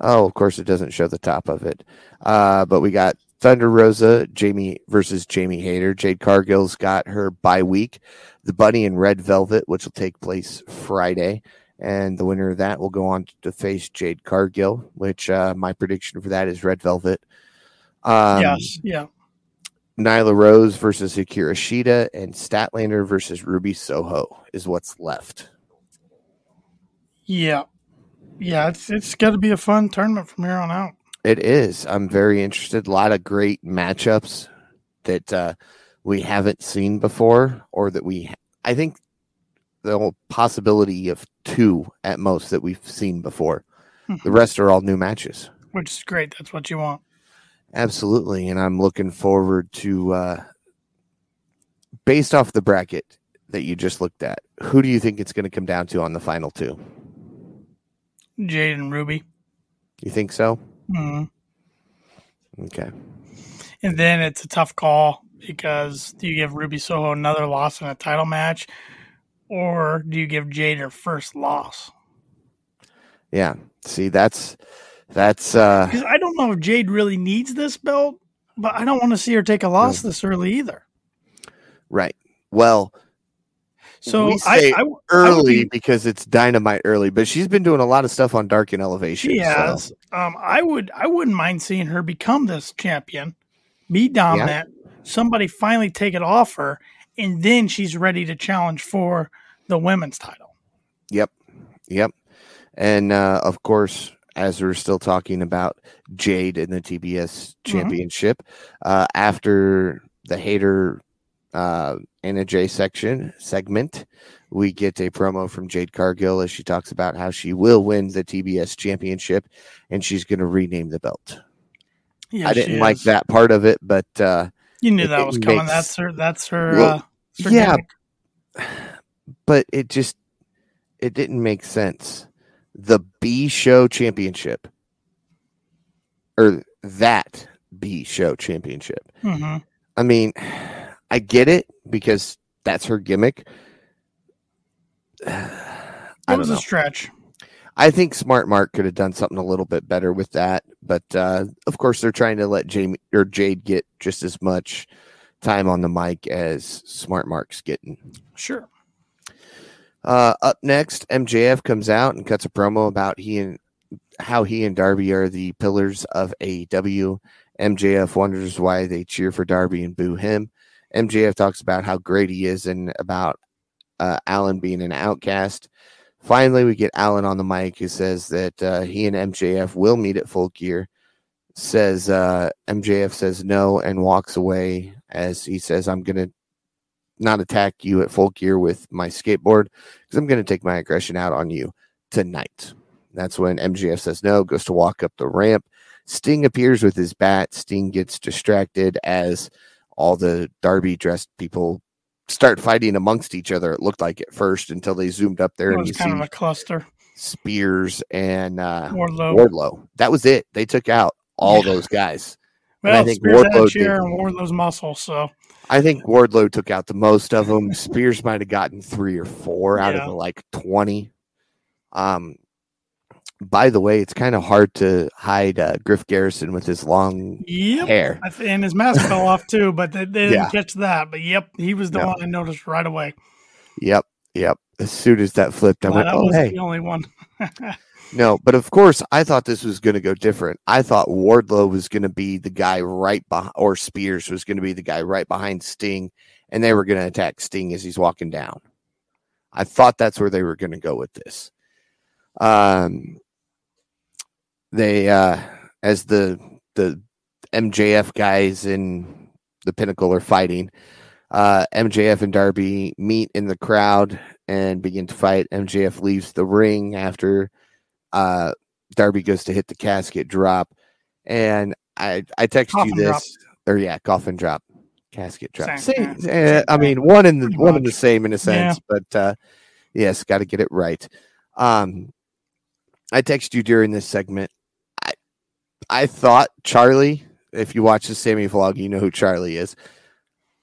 Oh, of course, it doesn't show the top of it. Uh, but we got Thunder Rosa, Jamie versus Jamie Hayter. Jade Cargill's got her bye week. The Bunny and Red Velvet, which will take place Friday and the winner of that will go on to face Jade Cargill, which uh, my prediction for that is Red Velvet. Um, yes, yeah. Nyla Rose versus Hikaru Shida, and Statlander versus Ruby Soho is what's left. Yeah. Yeah, it's it's got to be a fun tournament from here on out. It is. I'm very interested. A lot of great matchups that uh, we haven't seen before, or that we, I think, the whole possibility of two at most that we've seen before. The rest are all new matches. Which is great. That's what you want. Absolutely, and I'm looking forward to uh based off the bracket that you just looked at. Who do you think it's going to come down to on the final two? Jade and Ruby. You think so? hmm Okay. And then it's a tough call because do you give Ruby Soho another loss in a title match, or do you give Jade her first loss? Yeah. See, that's that's uh I don't know if Jade really needs this belt, but I don't want to see her take a loss this early either. right. Well, So We I, say I, I early be- because it's dynamite early, but she's been doing a lot of stuff on Dark and Elevation. She so- Um, I would. I wouldn't mind seeing her become this champion, be dominant. Somebody finally take it off her, and then she's ready to challenge for the women's title. Yep. Yep. And uh, of course, as we're still talking about Jade in the TBS championship, uh, after the Hayter uh, Anna Jay section segment, we get a promo from Jade Cargill as she talks about how she will win the TBS championship and she's going to rename the belt. Yeah, I didn't like that part of it, but uh, You knew that was coming. makes- That's her. That's her. Well, uh, yeah, but it just it didn't make sense. The B show championship or that B show championship. Mhm. I mean, I get it because that's her gimmick. It was know. a stretch. I think Smart Mark could have done something a little bit better with that, but uh, of course they're trying to let Jamie or Jade get just as much time on the mic as Smart Mark's getting. Sure. Uh, up next, MJF comes out and cuts a promo about he and how he and Darby are the pillars of AEW. MJF wonders why they cheer for Darby and boo him. MJF talks about how great he is and about uh, Allen being an outcast. Finally, we get Allen on the mic who says that uh, he and MJF will meet at Full Gear. Says uh, MJF says no and walks away as he says, I'm to not attack you at Full Gear with my skateboard because I'm to take my aggression out on you tonight. That's when MJF says no, goes to walk up the ramp. Sting appears with his bat. Sting gets distracted as all the Darby dressed people start fighting amongst each other. It looked like at first until they zoomed up there It and was you kind see of a cluster. Spears, and uh, Wardlow. Wardlow. That was it. They took out all Yeah. those guys. And I well, think Spears had Wardlow a chair did. and Wardlow's muscle, so I think Wardlow took out the most of them. Spears might have gotten three or four out Yeah. of the like twenty. Um, by the way, it's kind of hard to hide uh, Griff Garrison with his long yep. hair. And his mask fell off too, but they, they didn't Yeah. catch that. But yep, he was the No. one I noticed right away. Yep, yep. As soon as that flipped, I Glad went, that "Oh, was hey." the only one. No, but of course, I thought this was going to go different. I thought Wardlow was going to be the guy right behind, or Spears was going to be the guy right behind Sting, and they were going to attack Sting as he's walking down. I thought that's where they were going to go with this. Um, they, uh, as the the MJF guys in the Pinnacle are fighting, uh, MJF and Darby meet in the crowd and begin to fight. MJF leaves the ring after uh Darby goes to hit the casket drop, and I I text Coffin you this drop. or yeah, coffin drop, casket drop. Same, Same, yeah, eh, same I mean, one in the pretty one in the same in a Yeah. sense, but uh yes, got to get it right. Um, I text you during this segment. I thought Charlie. If you watch the Sammy vlog, you know who Charlie is.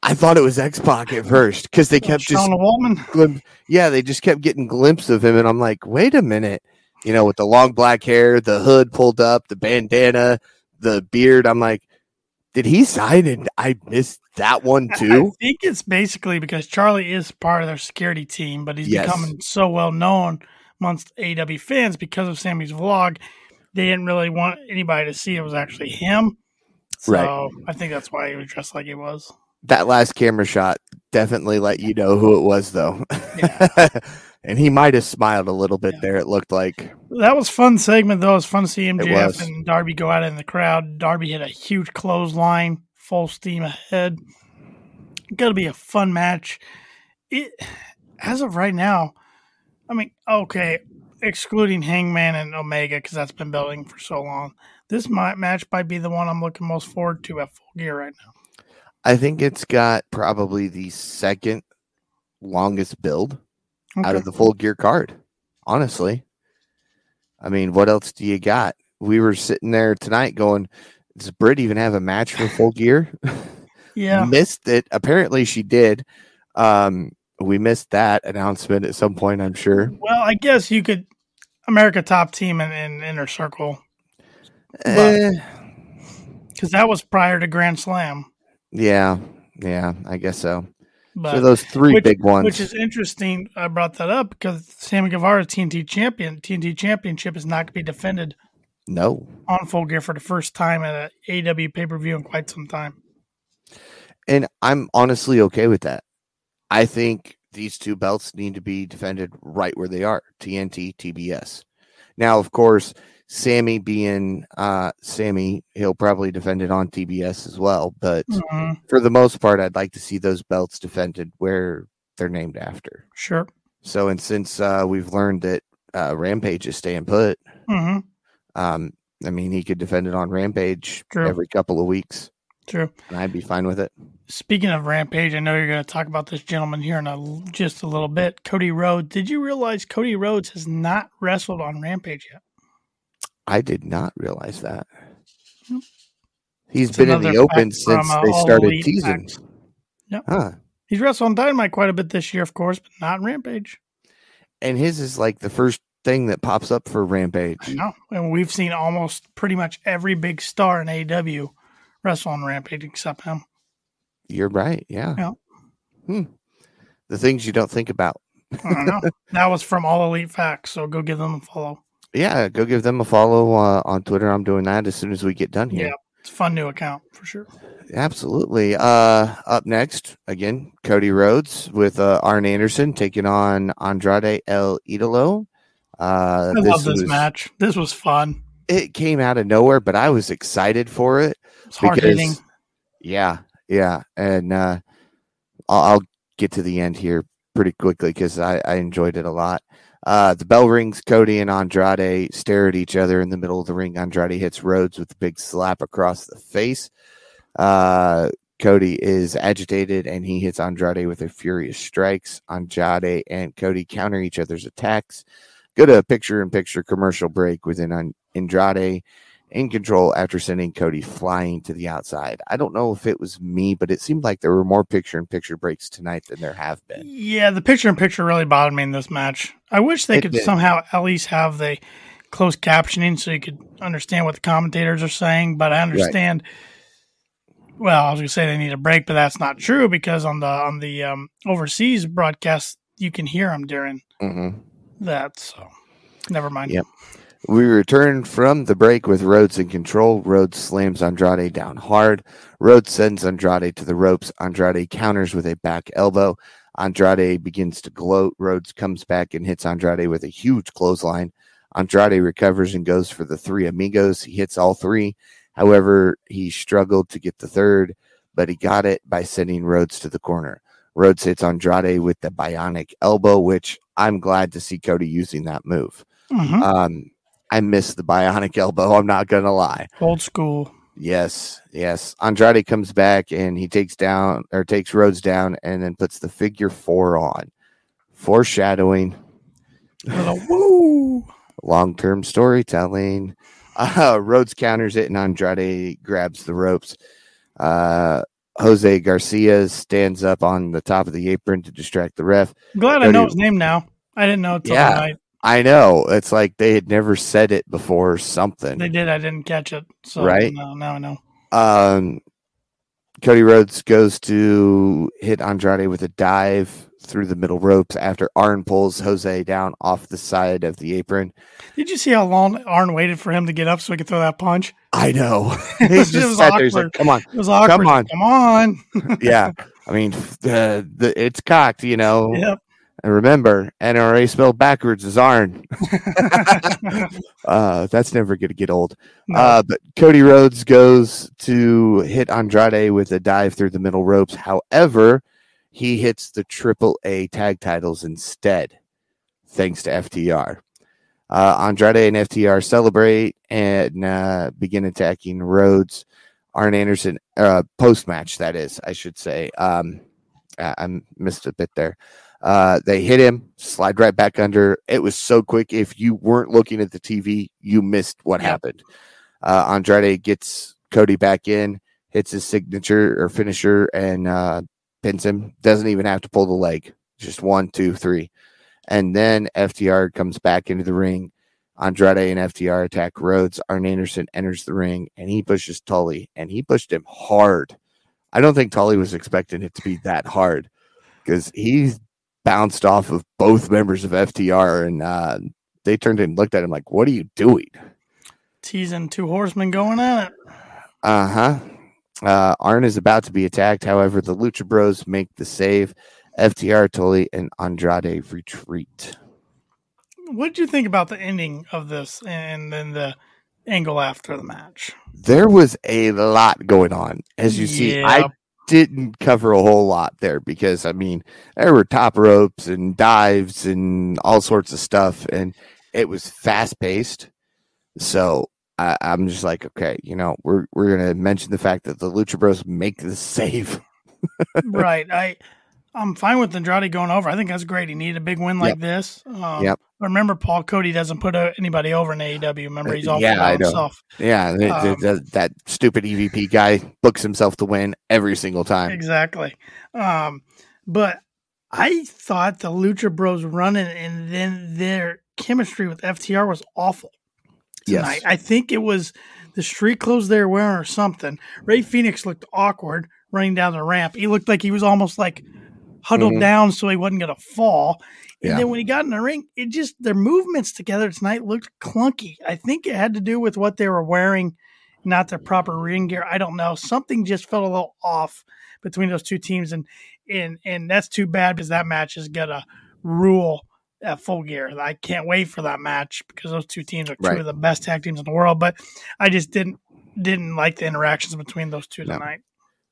I thought it was X Pac at first because they kept just Sean Waltman. glim- yeah, they just kept getting glimpses of him, and I'm like, wait a minute, you know, with the long black hair, the hood pulled up, the bandana, the beard. I'm like, did he sign? And I missed that one too? I think it's basically because Charlie is part of their security team, but he's Yes. becoming so well known amongst AEW fans because of Sammy's vlog. They didn't really want anybody to see it was actually him. So Right. I think that's why he was dressed like he was. That last camera shot definitely let you know who it was, though. Yeah. and he might have smiled a little bit Yeah. there. It looked like That was fun segment though. It was fun to see MJF and Darby go out in the crowd. Darby hit a huge clothesline, full steam ahead. Gonna be a fun match. It as of right now, I mean, okay, excluding Hangman and Omega because that's been building for so long. This might, match might be the one I'm looking most forward to at full gear right now. I think it's got probably the second longest build out of the full gear card. Honestly, I mean, what else do you got? We were sitting there tonight going, "Does Britt even have a match for full gear?" yeah, missed it. Apparently, she did. Um, we missed that announcement at some point. I'm sure. well, I guess you could America top team in, in inner circle Eh, because that was prior to Grand Slam. yeah, yeah, I guess so. But so those three which, big ones. Which is interesting. I brought that up because Sammy Guevara TNT champion, TNT championship is not going to be defended no, on full gear for the first time at a AEW pay per view in quite some time. and I'm honestly okay with that. I think these two belts need to be defended right where they are TNT, TBS. Now, of course, Sammy being uh, Sammy, he'll probably defend it on TBS as well. But Mhm. for the most part, I'd like to see those belts defended where they're named after. Sure. So, and since uh, we've learned that uh, Rampage is staying put, hmm um, I mean, he could defend it on Rampage True. every couple of weeks, True. and I'd be fine with it. Speaking of Rampage, I know you're going to talk about this gentleman here in a, just a little bit. Cody Rhodes. Did you realize Cody Rhodes has not wrestled on Rampage yet? I did not realize that. Yep. He's It's been in the open since from, uh, they started teasing. Yep. Huh. He's wrestled on Dynamite quite a bit this year, of course, but not Rampage. And his is like the first thing that pops up for Rampage. I know. And we've seen almost pretty much every big star in AEW wrestle on Rampage except him. You're right. Yeah. Yeah. Hmm. The things you don't think about. I don't know. that was from All Elite Facts, so go give them a follow. Yeah. Go give them a follow uh, on Twitter. I'm doing that as soon as we get done here. Yeah. It's a fun new account for sure. Absolutely. Uh, up next, again, Cody Rhodes with uh, Arn Anderson taking on Andrade El Idolo. Uh, I love this was- match. This was fun. It came out of nowhere, but I was excited for it. It's hard hitting. yeah, yeah, and uh, I'll, I'll get to the end here pretty quickly because I, I enjoyed it a lot. Uh, the bell rings. Cody and Andrade stare at each other in the middle of the ring. Andrade hits Rhodes with a big slap across the face. Uh, Cody is agitated and he hits Andrade with a furious strikes. Andrade and Cody counter each other's attacks. go to a picture in picture commercial break with an Andrade in control after sending Cody flying to the outside. I don't know if it was me, but it seemed like there were more picture in picture breaks tonight than there have been. Yeah, the picture in picture really bothered me in this match. I wish they It could did. somehow at least have the closed captioning so you could understand what the commentators are saying, but I understand well, I was gonna say they need a break, but that's not true because on the on the um, overseas broadcast you can hear them during hmm that. So never mind. Yep. We return from the break with Rhodes in control. Rhodes slams Andrade down hard. Rhodes sends Andrade to the ropes. Andrade counters with a back elbow. Andrade begins to gloat. Rhodes comes back and hits Andrade with a huge clothesline. Andrade recovers and goes for the three amigos. He hits all three. However, he struggled to get the third, but he got it by sending Rhodes to the corner. Rhodes hits Andrade with the bionic elbow, which I'm glad to see Cody using that move. Mhm. Um, I miss the bionic elbow. I'm not gonna lie. Old school. Yes, yes. Andrade comes back and he takes down or takes Rhodes down and then puts the figure four on, foreshadowing woo. long term storytelling. Uh, Rhodes counters it and Andrade grabs the ropes. Uh, Jose Garcia stands up on the top of the apron to distract the ref. I'm glad I know his name now. I didn't know it Yeah. tonight. I know it's like they had never said it before or something. They did. I didn't catch it. So Right? now, now I know. Um, Cody Rhodes goes to hit Andrade with a dive through the middle ropes after Arn pulls Jose down off the side of the apron. Did you see how long Arn waited for him to get up so he could throw that punch? I know. He just sat there. He's like, "Come on, It was awkward. Come on. Come on. yeah." I mean, the, the it's cocked, you know. Yep. And remember, NRA spelled backwards is Arn. uh, that's never going to get old. No. Uh, but Cody Rhodes goes to hit Andrade with a dive through the middle ropes. However, he hits the triple A tag titles instead, thanks to FTR. Uh, Andrade and FTR celebrate and uh, begin attacking Rhodes. Arn Anderson, uh, post match, that is, I should say. Um, I, I missed a bit there. Uh, they hit him, slide right back under. It was so quick. If you weren't looking at the TV, you missed what happened. Uh, Andrade gets Cody back in, hits his signature or finisher, and uh, pins him. Doesn't even have to pull the leg. Just one, two, three. And then FTR comes back into the ring. Andrade and FTR attack Rhodes. Arn Anderson enters the ring and he pushes Tully and he pushed him hard. I don't think Tully was expecting it to be that hard because he bounced off of both members of FTR and uh, they turned and looked at him like, What are you doing? Teasing two horsemen going at it. Uh-huh. Uh Arn is about to be attacked. However, the Lucha Bros make the save. FTR, Tully, and Andrade retreat. What did you think about the ending of this and then the angle after the match? There was a lot going on. As you see, I Yeah. Didn't cover a whole lot there because I mean there were top ropes and dives and all sorts of stuff, and it was fast paced. So I, I'm just like, okay, you know, we're we're gonna mention the fact that the Lucha Bros make the save. right. I I'm fine with Andrade going over. I think that's great. He needed a big win like this. Um, Yep. Remember, Paul Cody doesn't put uh, anybody over in AEW. Remember, he's all Yeah, by I know. himself. Yeah, Um, th- that stupid EVP guy books himself to win every single time. Exactly. Um, but I thought the Lucha Bros running and then their chemistry with FTR was awful tonight. Yes. I think it was the street clothes they were wearing or something. Rey Fenix looked awkward running down the ramp. He looked like he was almost like huddled Mhm. down so he wasn't going to fall. And Yeah. then when he got in the ring, it just their movements together tonight looked clunky. I think it had to do with what they were wearing, not their proper ring gear. I don't know. Something just felt a little off between those two teams, and and and that's too bad because that match is gonna rule at full gear. I can't wait for that match because those two teams are two Right. of the best tag teams in the world. But I just didn't didn't like the interactions between those two No. tonight.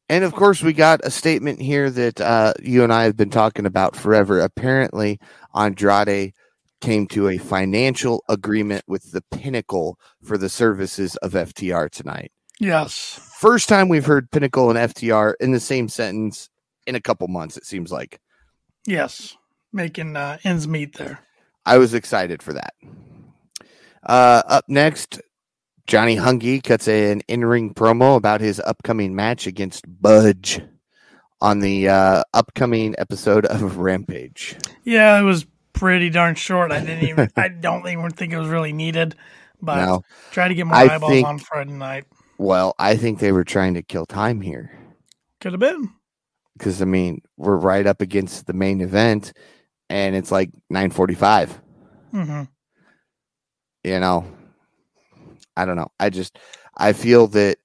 And of course, we got a statement here that uh, you and I have been talking about forever. Apparently, Andrade came to a financial agreement with the pinnacle for the services of FTR tonight. Yes. First time we've heard pinnacle and FTR in the same sentence in a couple months, it seems like. Yes. Making uh, ends meet there. I was excited for that. Uh, up next, Johnny Hungie cuts an in-ring promo about his upcoming match against Budge on the uh, upcoming episode of Rampage. Yeah, it was pretty darn short. I didn't even. I don't even think it was really needed. But Now, try to get more I eyeballs think- on Friday night. well, I think they were trying to kill time here Could have been. because I mean we're right up against the main event, and it's like nine forty-five. hmm you know i don't know i just i feel that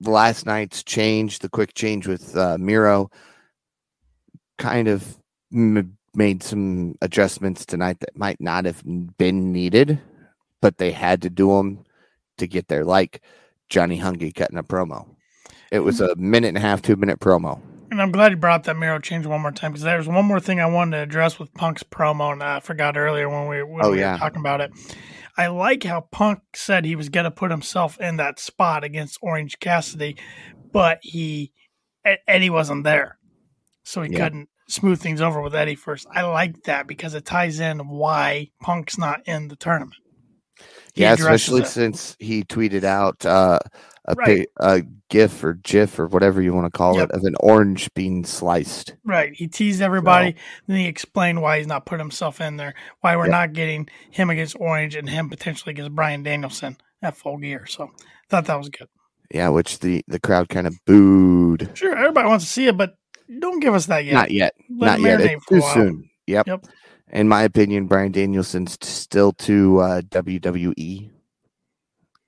last night's change the quick change with uh, miro kind of m- made some adjustments tonight that might not have been needed but they had to do them to get there like johnny hungie cutting a promo it was a minute and a half two minute promo And I'm glad you brought up that Miro change one more time because there's one more thing I wanted to address with Punk's promo, and I forgot earlier when we, when Oh, we yeah. were talking about it. I like how Punk said he was going to put himself in that spot against Orange Cassidy, but he Eddie wasn't there, so he Yeah. couldn't smooth things over with Eddie first. I like that because it ties in why Punk's not in the tournament. He yeah especially it. since he tweeted out uh, a, Right. a gif or gif or whatever you want to call Yep. it of an orange being sliced Right. He teased everybody. Then he explained why he's not putting himself in there, why we're Yep. not getting him against Orange and him potentially against Bryan Danielson at full gear. So thought that was good. Yeah, which the the crowd kind of booed. Sure, everybody wants to see it, but don't give us that yet. Not yet. Let Not yet. It's too soon. Yep. Yep. In my opinion, Bryan Danielson's still too uh, WWE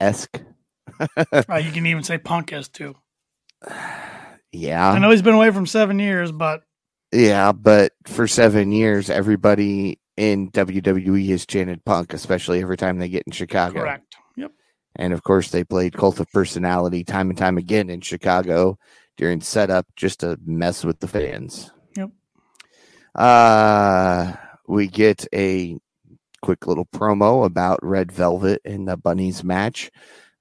esque. Uh, you can even say Punk is too. Yeah. I know he's been away from seven years, but Yeah, but for seven years, everybody in WWE has chanted Punk, especially every time they get in Chicago. correct. Yep. And of course, they played Cult of Personality time and time again in Chicago during setup just to mess with the fans. Yep. Uh, we get a quick little promo about Red Velvet and the Bunnies match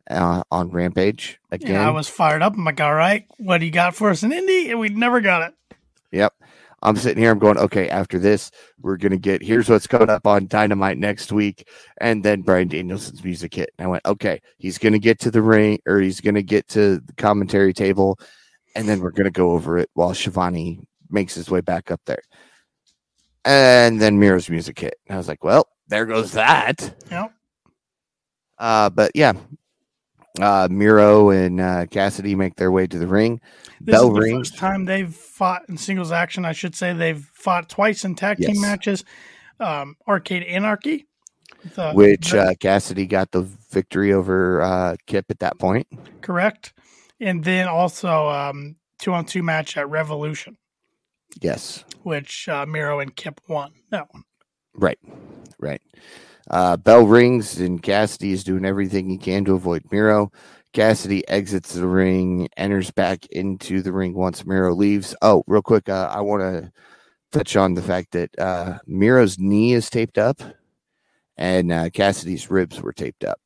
uh, on Rampage again. Yeah, I was fired up. I'm like, all right, what do you got for us in Indy? And we never got it. Yep. I'm sitting here. I'm going, okay, after this, we're going to get here's what's coming up on Dynamite next week. And then Bryan Danielson's music hit. And I went, okay, he's going to get to the ring or he's going to get to the commentary table. And then we're going to go over it while Shivani makes his way back up there. And then Miro's music hit. And I was like, well, there goes that. Yep. Uh, but yeah, uh, Miro and uh, Cassidy make their way to the ring. This Bell is the rings. first time they've fought in singles action. I should say they've fought twice in tag Yes. team matches. Um, Arcade Anarchy, with, uh, which the- uh, Cassidy got the victory over uh, Kip at that point. correct, and then also um, two on two match at Revolution, Yes, which uh, Miro and Kip won that one. right, right. Uh, bell rings and Cassidy is doing everything he can to avoid Miro. Cassidy exits the ring, enters back into the ring once Miro leaves. Oh, real quick, uh, I want to touch on the fact that uh, Miro's knee is taped up, and uh, Cassidy's ribs were taped up.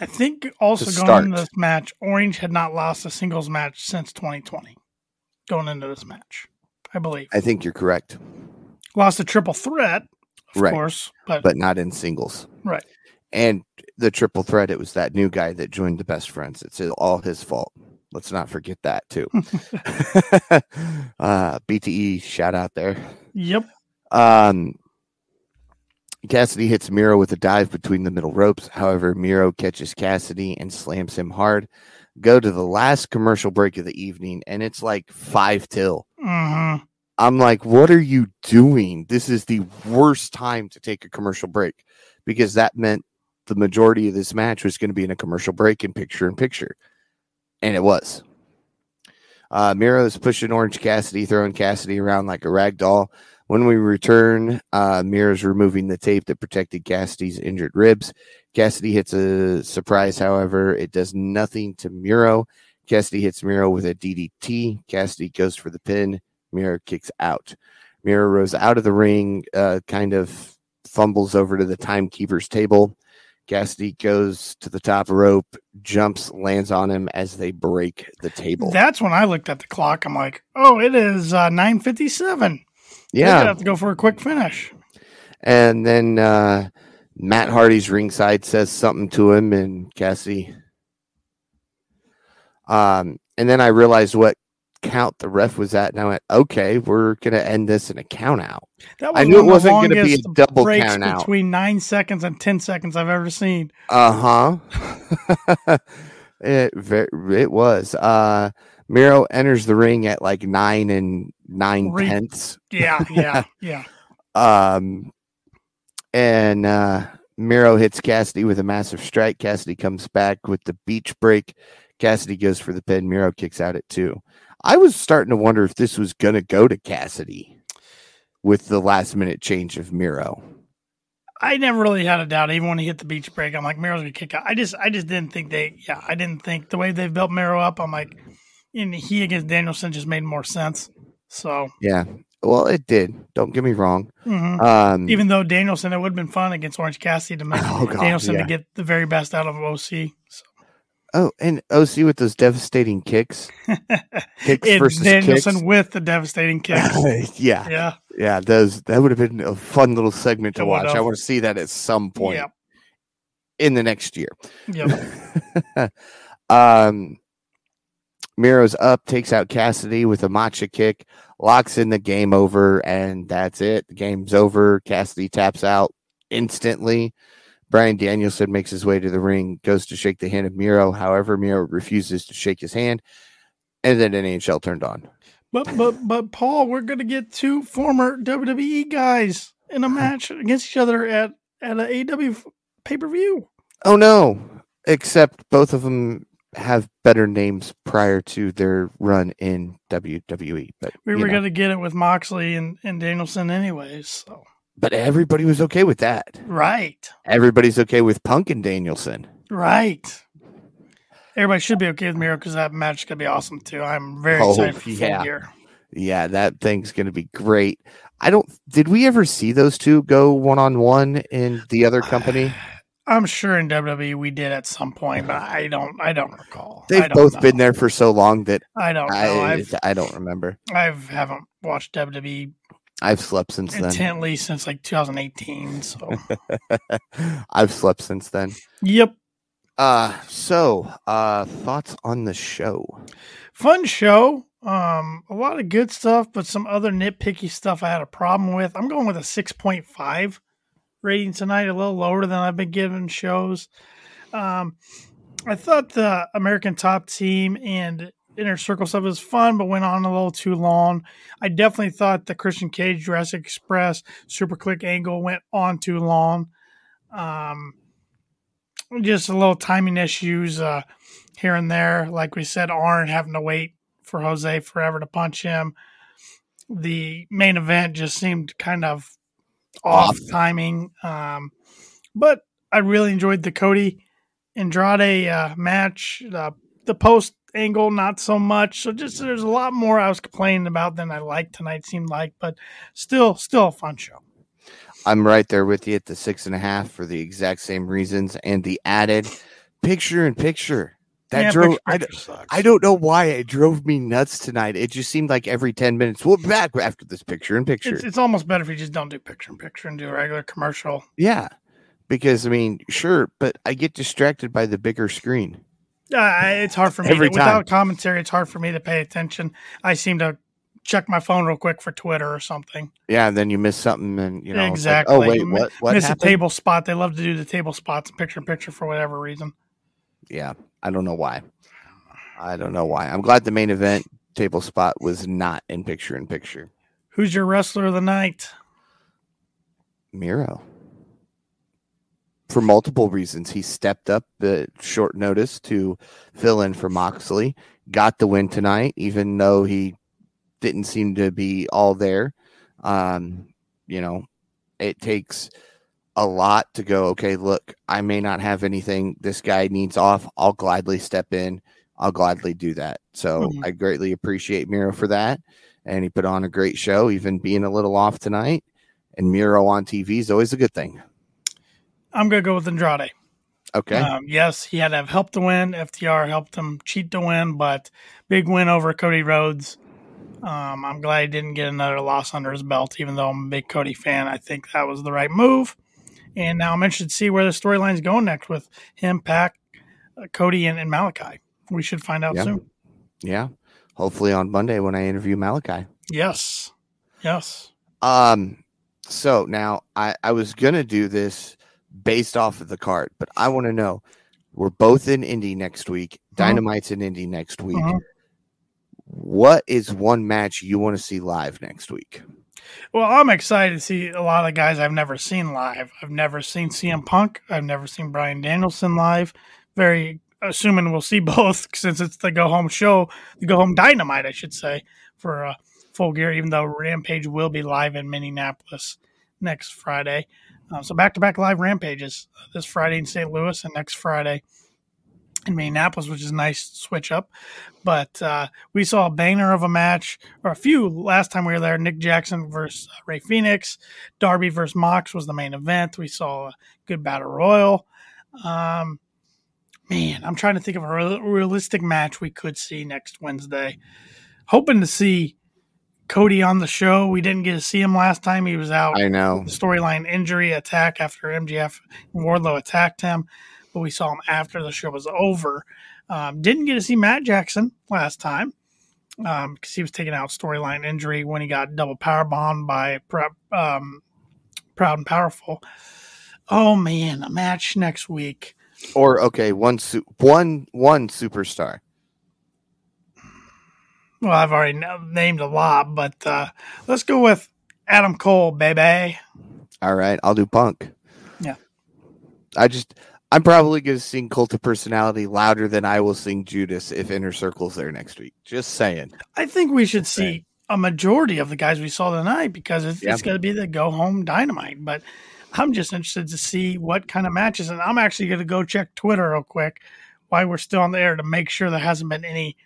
I think also going into this match, Orange had not lost a singles match since 2020. Going into this match, I believe I think you're correct, lost a triple threat, of Right. course, but, but not in singles. right. And the triple threat, it was that new guy that joined the best friends. It's all his fault. Let's not forget that too. uh, BTE shout out there. Yep. Um, Cassidy hits Miro with a dive between the middle ropes. However, Miro catches Cassidy and slams him hard. Go to the last commercial break of the evening, and it's like five till. hmm I'm like, what are you doing? This is the worst time to take a commercial break because that meant the majority of this match was going to be in a commercial break in picture in picture. And it was. Uh, Miro is pushing Orange Cassidy, throwing Cassidy around like a rag doll. When we return, uh, Miro's removing the tape that protected Cassidy's injured ribs. Cassidy hits a surprise, however, it does nothing to Miro. Cassidy hits Miro with a DDT. Cassidy goes for the pin. Miro kicks out. Miro rose out of the ring, uh, kind of fumbles over to the timekeeper's table. Cassidy goes to the top rope, jumps, lands on him as they break the table. That's when I looked at the clock. I'm like, oh, it is uh, 9:57. They're gonna yeah, have to go for a quick finish. And then uh, Matt Hardy's ringside says something to him, and Cassidy. Um, and then I realized what count the ref was at, and I went, "Okay, we're gonna end this in a count out." That I was knew it wasn't gonna be a double breaks count out. between nine seconds and ten seconds I've ever seen. Uh huh. it it was. Uh, Miro enters the ring at like nine and nine Re- tenths. Yeah, yeah, yeah. Um, and uh, Miro hits Cassidy with a massive strike. Cassidy comes back with the beach break. Cassidy goes for the pin. Miro kicks out at two. I was starting to wonder if this was going to go to Cassidy with the last minute change of Miro. I never really had a doubt. Even when he hit the beach break, I'm like, Miro's gonna kick out. I just, I just didn't think they. Yeah, I didn't think the way they've built Miro up. I'm like, and he against Danielson just made more sense. So, Yeah. Well, it did. Don't get me wrong. mhm. Um, even though Danielson, it would have been fun against Orange Cassidy to make Oh, God, Danielson yeah. to get the very best out of OC. So. Oh, and OC with those devastating kicks. Kicks And versus Danielson kicks. with the devastating kick. yeah, yeah, yeah. Those that would have been a fun little segment to It watch. I want to see that at some point Yep. in the next year. Yep. um, Miro's up, takes out Cassidy with a machka kick, locks in the game over, and that's it. The game's over. Cassidy taps out instantly. Bryan Danielson makes his way to the ring, goes to shake the hand of Miro. However, Miro refuses to shake his hand, and then NHL turned on. But but but Paul, we're gonna get two former WWE guys in a match against each other at at a AEW pay per view. Oh no! Except both of them have better names prior to their run in WWE. But We were know. gonna get it with Moxley and, and Danielson anyways. So but everybody was okay with that. right, Everybody's okay with Punk and Danielson. right. Everybody should be okay with Miro because that match is gonna be awesome too. I'm very Oh, excited for yeah. full gear. Yeah, that thing's going to be great. I don't. Did we ever see those two go one on one in the other company? I'm sure in WWE we did at some point, but I don't I don't recall. They've don't both know. been there for so long that I don't know. I I don't remember. I've haven't watched WWE I've slept since then. intently since like 2018. So I've slept since then. yep, Uh so uh thoughts on the show. fun show. Um, a lot of good stuff, but some other nitpicky stuff I had a problem with. I'm going with a 6.5 rating tonight, a little lower than I've been giving shows. Um, I thought the American Top Team and Inner Circle stuff was fun, but went on a little too long. I definitely thought the Christian Cage Jurassic Express Super Kliq angle went on too long. Um, just a little timing issues uh, here and there. Like we said, Arn having to wait for Jose forever to punch him. The main event just seemed kind of off, Off. timing. Um, but I really enjoyed the Cody Andrade uh, match. Uh, the post angle, not so much. So just there's a lot more I was complaining about than I liked tonight. Seemed like, but still, still a fun show. I'm right there with you at the six and a half for the exact same reasons and the added picture in picture. That Yeah, drove picture- I, sucks. I don't know why it drove me nuts tonight. It just seemed like every 10 minutes, we'll back after this picture in picture. It's, it's almost better if you just don't do picture in picture and do a regular commercial. yeah. Because I mean, sure, but I get distracted by the bigger screen. Uh, it's hard for me Every to, without commentary. It's hard for me to pay attention. I seem to check my phone real quick for Twitter or something. Yeah, and then you miss something and you know, it's like, Exactly. oh wait, what what Miss happened? a table spot. They love to do the table spots picture in picture for whatever reason. Yeah, I don't know why. I don't know why. I'm glad the main event table spot was not in picture in picture. Who's your wrestler of the night? Miro. For multiple reasons, he stepped up at short notice to fill in for Moxley. Got the win tonight, even though he didn't seem to be all there. Um, you know, it takes a lot to go, okay, look, I may not have anything. This guy needs off. I'll gladly step in. I'll gladly do that. So Mhm. I greatly appreciate Miro for that. And he put on a great show, even being a little off tonight. And Miro on TV is always a good thing. I'm going to go with Andrade. Okay. Um, yes, he had to have help to win. FTR helped him cheat to win, but big win over Cody Rhodes. Um, I'm glad he didn't get another loss under his belt, even though I'm a big Cody fan. I think that was the right move. And now I'm interested to see where the storyline's going next with him, Pac, uh, Cody, and, and Malakai. We should find out Yeah. soon. Yeah. Hopefully on Monday when I interview Malakai. Yes. Yes. Um, so now I, I was gonna do this based off of the card, but I want to know we're both in Indy next week. Uh-huh. Dynamite's in Indy next week. Uh-huh. What is one match you want to see live next week? Well, I'm excited to see a lot of guys I've never seen live. I've never seen CM Punk. I've never seen Bryan Danielson live. Very assuming we'll see both since it's the go home show, the go home dynamite, I should say, for uh, full gear. Even though Rampage will be live in Minneapolis next Friday, um, so back to back live rampages uh, this Friday in St. Louis and next Friday in Minneapolis, which is a nice switch up. But uh, we saw a banger of a match, or a few last time we were there. Nick Jackson versus uh, Rey Fenix, Darby versus Mox was the main event. We saw a good battle royal. Um, man, I'm trying to think of a real- realistic match we could see next Wednesday. Hoping to see Cody on the show. We didn't get to see him last time. He was out I know. storyline injury attack after MJF Wardlow attacked him, but we saw him after the show was over. Um, didn't get to see Matt Jackson last time because he was taking out storyline injury when he got double power bombed by um, Proud and Powerful. Oh man, a match next week. Or okay, one su- one one superstar. Well, I've already named a lot, but uh, let's go with Adam Cole, baby. All right, I'll do Punk. Yeah. I just I'm probably going to sing Cult of Personality louder than I will sing Judas if Inner Circle's there next week. Just saying. I think we should Okay. see a majority of the guys we saw tonight because it's, Yeah. it's going to be the go home dynamite. But I'm just interested to see what kind of matches, and I'm actually going to go check Twitter real quick while we're still on the air to make sure there hasn't been any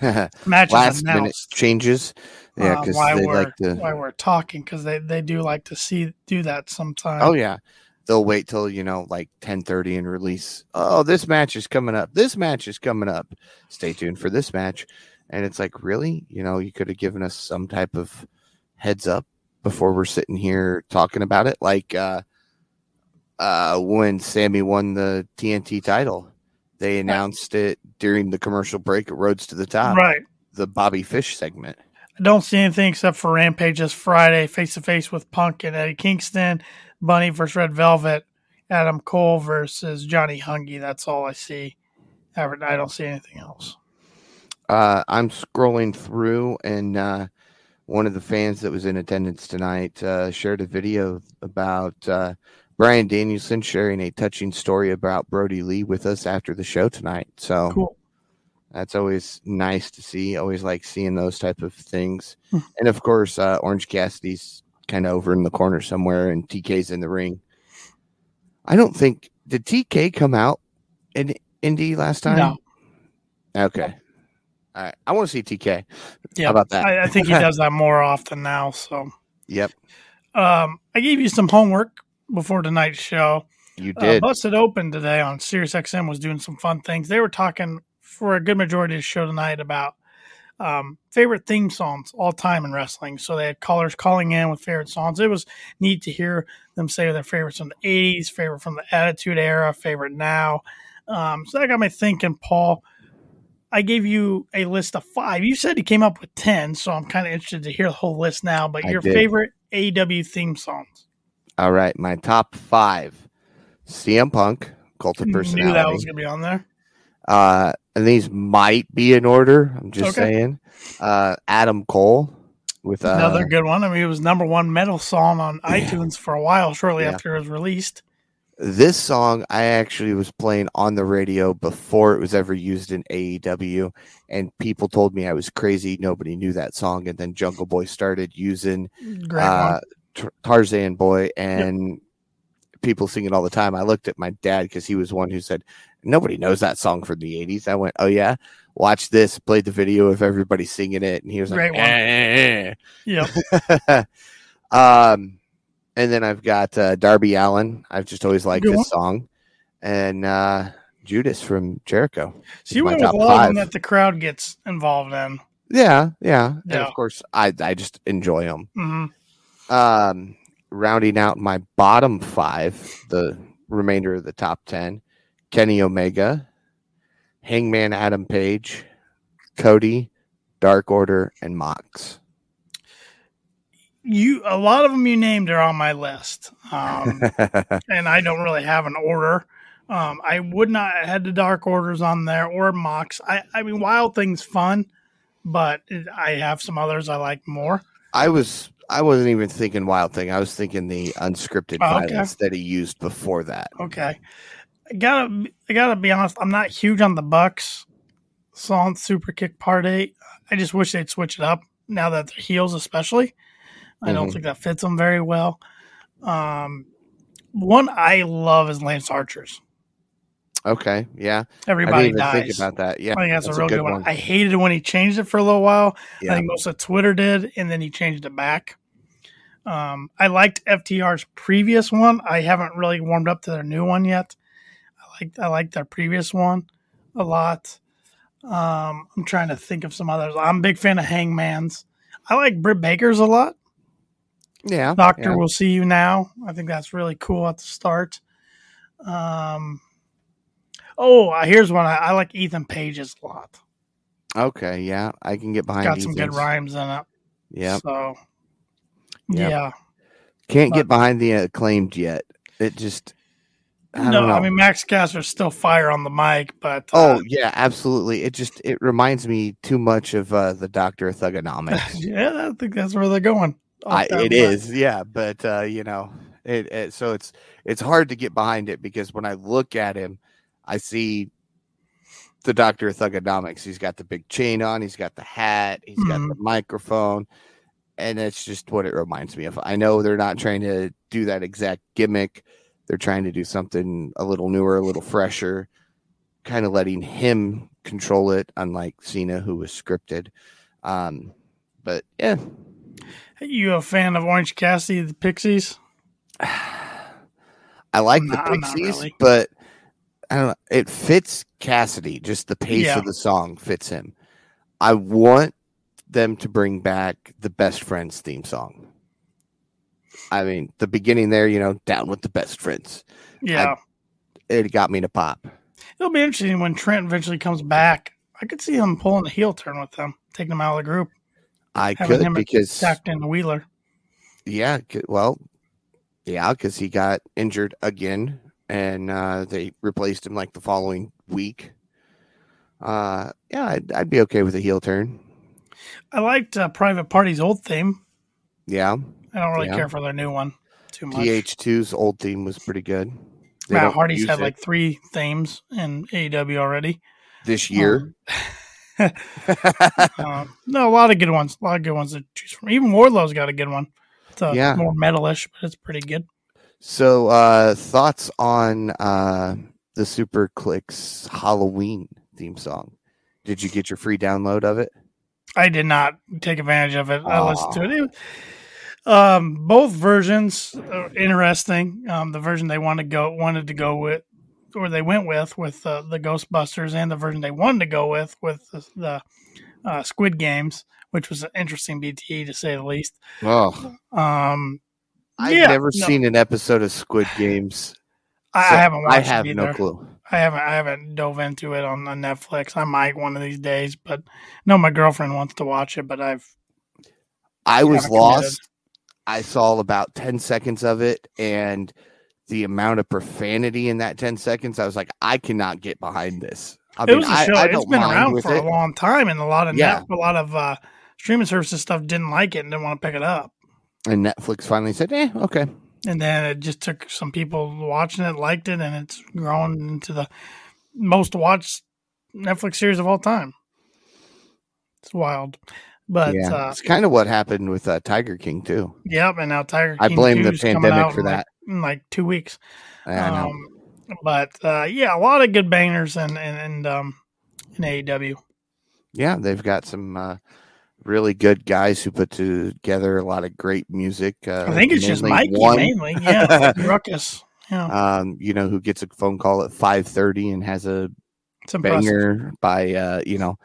matches Last minute changes. Yeah, uh, because while they we're like to. while we're talking because they, they do like to see do that sometimes. Oh yeah, they'll wait till you know like ten thirty and release. Oh, this match is coming up. This match is coming up. Stay tuned for this match. And it's like, really, you know, you could have given us some type of heads up before we're sitting here talking about it. Like uh, uh, when Sammy won the TNT title, they announced it during the commercial break at Roads to the Top, right. the Bobby Fish segment. I don't see anything except for Rampage this Friday, face to face with Punk and Eddie Kingston, Bunny versus Red Velvet, Adam Cole versus Johnny Hungie. That's all I see. I I don't see anything else. Uh, I'm scrolling through, and uh, one of the fans that was in attendance tonight uh, shared a video about uh, Bryan Danielson sharing a touching story about Brodie Lee with us after the show tonight. So Cool. that's always nice to see. Always like seeing those type of things. Hmm. and of course, uh, Orange Cassidy's kind of over in the corner somewhere, and TK's in the ring. I don't think did TK come out in Indy last time. No. Okay. All right. I want to see TK. Yeah. How about that? I, I think he does that more often now. So Yep. um, I gave you some homework before tonight's show. You Uh, did. Busted Open today on SiriusXM was doing some fun things. They were talking for a good majority of the show tonight about um, favorite theme songs all time in wrestling. So they had callers calling in with favorite songs. It was neat to hear them say their favorites from the 80s, favorite from the Attitude Era, favorite now. Um, so that got me thinking, Paul. I gave you a list of five. You said you came up with 10, so I'm kind of interested to hear the whole list now. But I your did. favorite AEW theme songs? All right. My top five CM Punk, Cult of Knew that was going to be on there. Uh, and these might be in order. I'm just Okay. saying. Uh, Adam Cole with uh, Another good one. I mean, it was number one metal song on iTunes for a while, shortly Yeah. after it was released. this song. I actually was playing on the radio before it was ever used in AEW, and people told me I was crazy. Nobody knew that song, and then Jungle Boy started using Great uh. Tar- Tarzan Boy, and people sing it all the time. I looked at my dad because he was one who said nobody knows that song from the '80s. I went, "Oh yeah, watch this." Played the video of everybody singing it, and he was Great like. "Eh, Yep. eh, eh." um, and then I've got uh, Darby Allin. I've just always liked Good this one. song, and uh, Judas from Jericho. So you my went with a lot of them that the crowd gets involved in. Yeah, yeah, and of course, I I just enjoy them. hmm Um, rounding out my bottom five, the remainder of the top ten: Kenny Omega, Hangman Adam Page, Cody, Dark Order, and Mox. You a lot of them you named are on my list, um, and I don't really have an order. Um, I would not have had the Dark Orders on there or Mox. I, I mean, Wild Thing's fun, but I have some others I like more. I was I wasn't even thinking Wild Thing. I was thinking the unscripted Oh, okay. violence that he used before that. Okay, I gotta I gotta be honest. I'm not huge on the Bucks. Song Superkick Party. I just wish they'd switch it up now that they're heels, especially. I don't Mhm. think that fits them very well. Um, one I love is Lance Archer's. Okay, yeah, Everybody even think dies. about that. Yeah, I think that's, a real good good one. I hated it when he changed it for a little while. Yeah. I think most of Twitter did, and then he changed it back. Um, I liked FTR's previous one. I haven't really warmed up to their new one yet. I like I like their previous one a lot. Um, I'm trying to think of some others. I'm a big fan of Hangman's. I like Britt Baker's a lot. yeah, Doctor yeah. will see you now. I think that's really cool at the start. Um, oh, uh, here's one I, I like. Ethan Page's a lot. Okay, yeah, I can get behind. Got some good rhymes in it. Yeah, So, Yep. yeah. can't but- get behind the acclaimed yet. It just, I no. I mean Max Caster's still fire on the mic, but oh uh, yeah, absolutely. It just it reminds me too much of uh, the Doctor of Thuganomics. yeah, I think that's where they're going. I, it is, yeah, but uh, you know, it, it so it's it's hard to get behind it because when I look at him, I see the Doctor of Thuganomics. He's got the big chain on, he's got the hat, he's got Mm-hmm. the microphone, and it's just what it reminds me of. I know they're not trying to do that exact gimmick; they're trying to do something a little newer, a little fresher, kind of letting him control it, unlike Cena, who was scripted. Um, but yeah, Are You a fan of Orange Cassidy, the Pixies? I like I'm the not Pixies, really. but I don't know. It fits Cassidy. Just the pace Yeah. of the song fits him. I want them to bring back the Best Friends theme song. I mean, the beginning there, you know, down with the best friends. Yeah, It got me to pop. it'll be interesting when Trent eventually comes back. I could see him pulling a heel turn with them, taking them out of the group, I could him because stacked in the Wheeler. yeah, well, yeah, because he got injured again, and uh, they replaced him like the following week. Uh, yeah, I'd, I'd be okay with a heel turn. I liked uh, Private Party's old theme. Yeah, I don't really Yeah. care for their new one too much. TH2's old theme was pretty good. They Matt Hardy's had it like three themes in AEW already. this year. Um, no, a lot of good ones. A lot of good ones to choose from. Even Wardlow's got a good one. It's uh, Yeah. more metalish, but it's pretty good. so, uh, thoughts on uh, the Super Kliq's Halloween theme song? Did you get your free download of it? I did not take advantage of it. I listened to it. It um, both versions are interesting. Um, the version they wanted to go wanted to go with, or they went with, with uh, the Ghostbusters, and the version they wanted to go with with the, the uh, Squid Games, which was an interesting BTE to say the least. Oh, Um, I've Yeah, never no. seen an episode of Squid Games. I, so I haven't watched I have no clue. I haven't I haven't dove into it on, on Netflix. I might one of these days, but no, my girlfriend wants to watch it, but I've I was committed. lost. I saw about 10 seconds of it and the amount of profanity in that 10 seconds, I was like, I cannot get behind this. I it mean, was a I, show. I it's don't been around for it. a long time, and a lot of Yeah. net, a lot of uh, streaming services stuff didn't like it and didn't want to pick it up. And Netflix finally said, eh, okay. And then it just took some people watching it, liked it, and it's grown into the most watched Netflix series of all time. It's wild, but yeah. uh, it's kind of what happened with uh, Tiger King, too. yep. And now Tiger I King blame 2 the pandemic out for in like- that. in like two weeks. I. Um, but uh, yeah, a lot of good bangers and and, and um, in AEW. yeah, they've got some uh, really good guys who put together a lot of great music. Uh, I think it's just Mikey one, mainly. Yeah, Rukus. Yeah, um, you know, who gets a phone call at 5.30 and has a banger by uh you know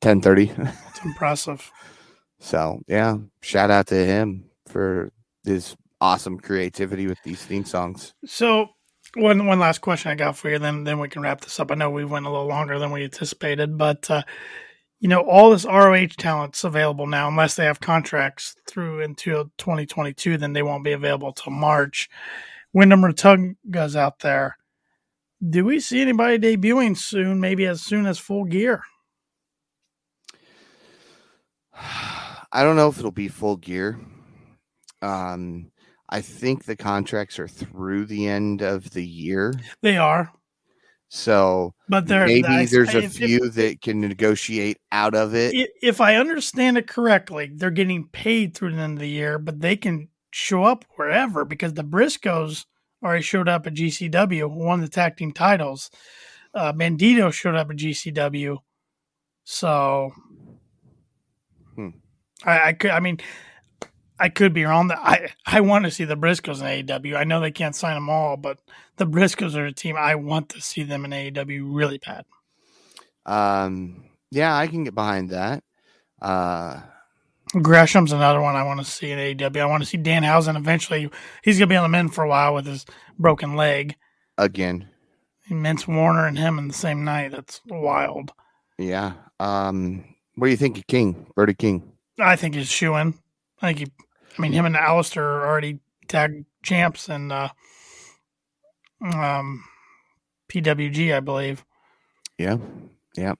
ten thirty. It's impressive. so yeah, shout out to him for his awesome creativity with these theme songs. So one one last question I got for you, then then we can wrap this up. I know we went a little longer than we anticipated, but uh, you know all this ROH talent's available now, unless they have contracts through until 2022. Then they won't be available till March. Windham Rotunda's out there. Do we see anybody debuting soon? Maybe as soon as Full Gear. I don't know if it'll be full gear. Um, I think the contracts are through the end of the year, They are, so but they're maybe I- there's a if- if- few that can negotiate out of it. if I understand it correctly, they're getting paid through the end of the year, but they can show up wherever because the Briscoes already showed up at GCW, won the tag team titles. Uh, Bandito showed up at GCW, so Hmm. I, I could. I mean, I could be wrong. I I want to see the Briscoes in AEW. I know they can't sign them all, but the Briscoes are a team I want to see them in AEW really bad. Um, yeah, I can get behind that. Uh, Gresham's another one I want to see in AEW. I want to see Danhausen eventually. He's going to be on the men for a while with his broken leg. again, Vince Warner and him in the same night. That's wild. yeah. Um, what do you think of King, Brody King? I think he's shooing. I think he, I mean, him and Alistair are already tag champs and uh, um, PWG, I believe. Yeah, yeah,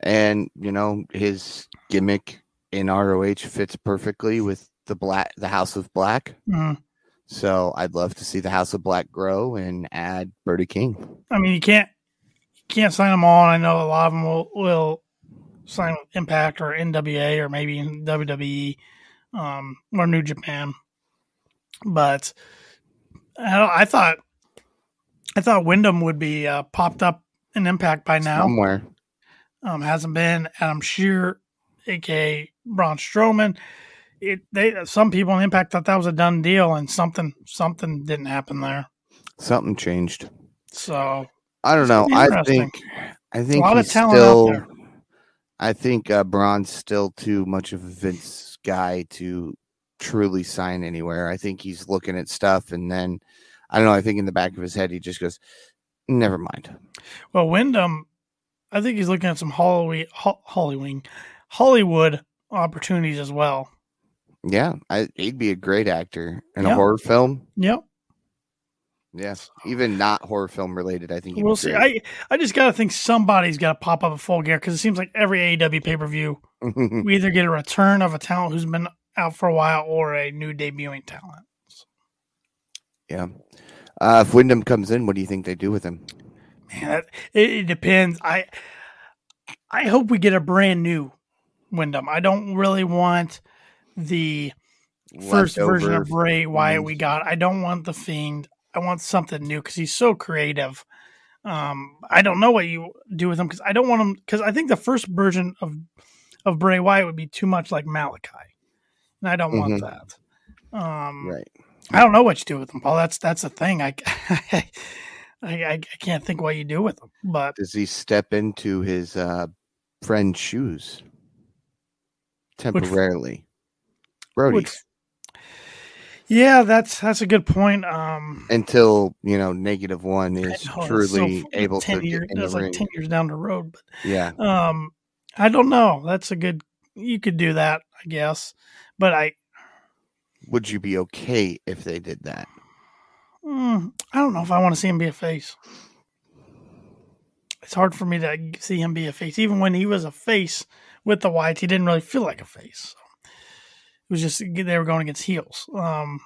and you know his gimmick in ROH fits perfectly with the black, the House of Black. Mm. So I'd love to see the House of Black grow and add Brody King. I mean, you can't you can't sign them all. And I know a lot of them will, will sign with Impact or NWA or maybe WWE um, or New Japan. But I, don't, I thought I thought Windham would be uh, popped up in Impact by now. Somewhere. Um, hasn't been Adam Scherr, aka Braun Strowman. It they some people in Impact thought that was a done deal, and something something didn't happen there. Something changed. So I don't know. I think I think lot of talent out still there. I think uh Braun's still too much of a Vince guy to truly sign anywhere. I think he's looking at stuff and then I don't know, I think in the back of his head he just goes, Never mind. Well, Windham, I think he's looking at some Hollywood, Hollywood, Hollywood opportunities as well. Yeah, I, he'd be a great actor in a horror film. Yep, Yes, even not horror film related. I think we'll see. great. I I just gotta think somebody's got to pop up a full gear because it seems like every AEW pay per view we either get a return of a talent who's been out for a while or a new debuting talent. yeah. Uh, if Windham comes in, what do you think they do with him? Man, it, it depends. I I hope we get a brand new Windham. I don't really want the first version of Bray Wyatt we got. I don't want the Fiend. I want something new because he's so creative. Um, I don't know what you do with him because I don't want him because I think the first version of of Bray Wyatt would be too much like Malakai, and I don't want Mhm. that. Um, Right. I don't know what you do with him, Paul. That's that's the thing. I I, I, I can't think what you do with him, but Does he step into his uh, friend's shoes temporarily? Brody. yeah, that's that's a good point. Um, until you know negative one is know, it's so truly able to 10 get years, in the that's like ten years down the road, but Yeah, Um, I don't know. That's a good. You could do that, I guess. But I, would you be okay if they did that? mm, I don't know if I want to see him be a face. It's hard for me to see him be a face. Even when he was a face with the Wyatts, he didn't really feel like a face. It was just they were going against heels. Um,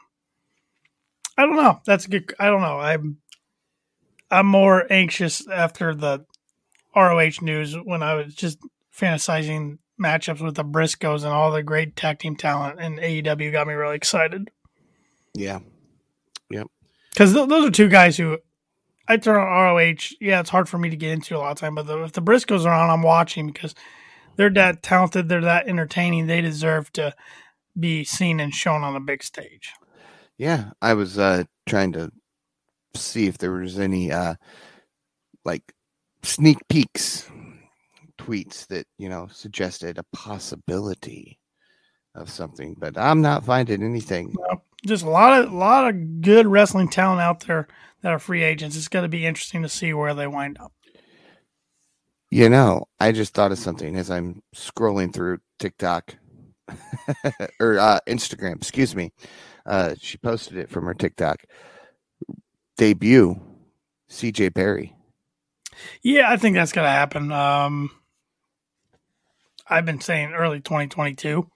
I don't know. That's a good. I don't know. I'm I'm more anxious after the ROH news when I was just fantasizing matchups with the Briscoes and all the great tag team talent, and AEW got me really excited Yeah, Yep. because th- those are two guys who I turn on ROH. Yeah, it's hard for me to get into a lot of time, but the, if the Briscoes are on, I'm watching because they're that talented, they're that entertaining. They deserve to be seen and shown on a big stage. yeah. I was uh trying to see if there was any uh like sneak peeks tweets that you know suggested a possibility of something, but I'm not finding anything. Well, just a lot of a lot of good wrestling talent out there that are free agents. It's going to be interesting to see where they wind up. You know, I just thought of something as I'm scrolling through TikTok or uh, Instagram. Excuse me. Uh, she posted it from her TikTok debut. CJ Perry. Yeah, I think that's going to happen. Um, I've been saying early 2022.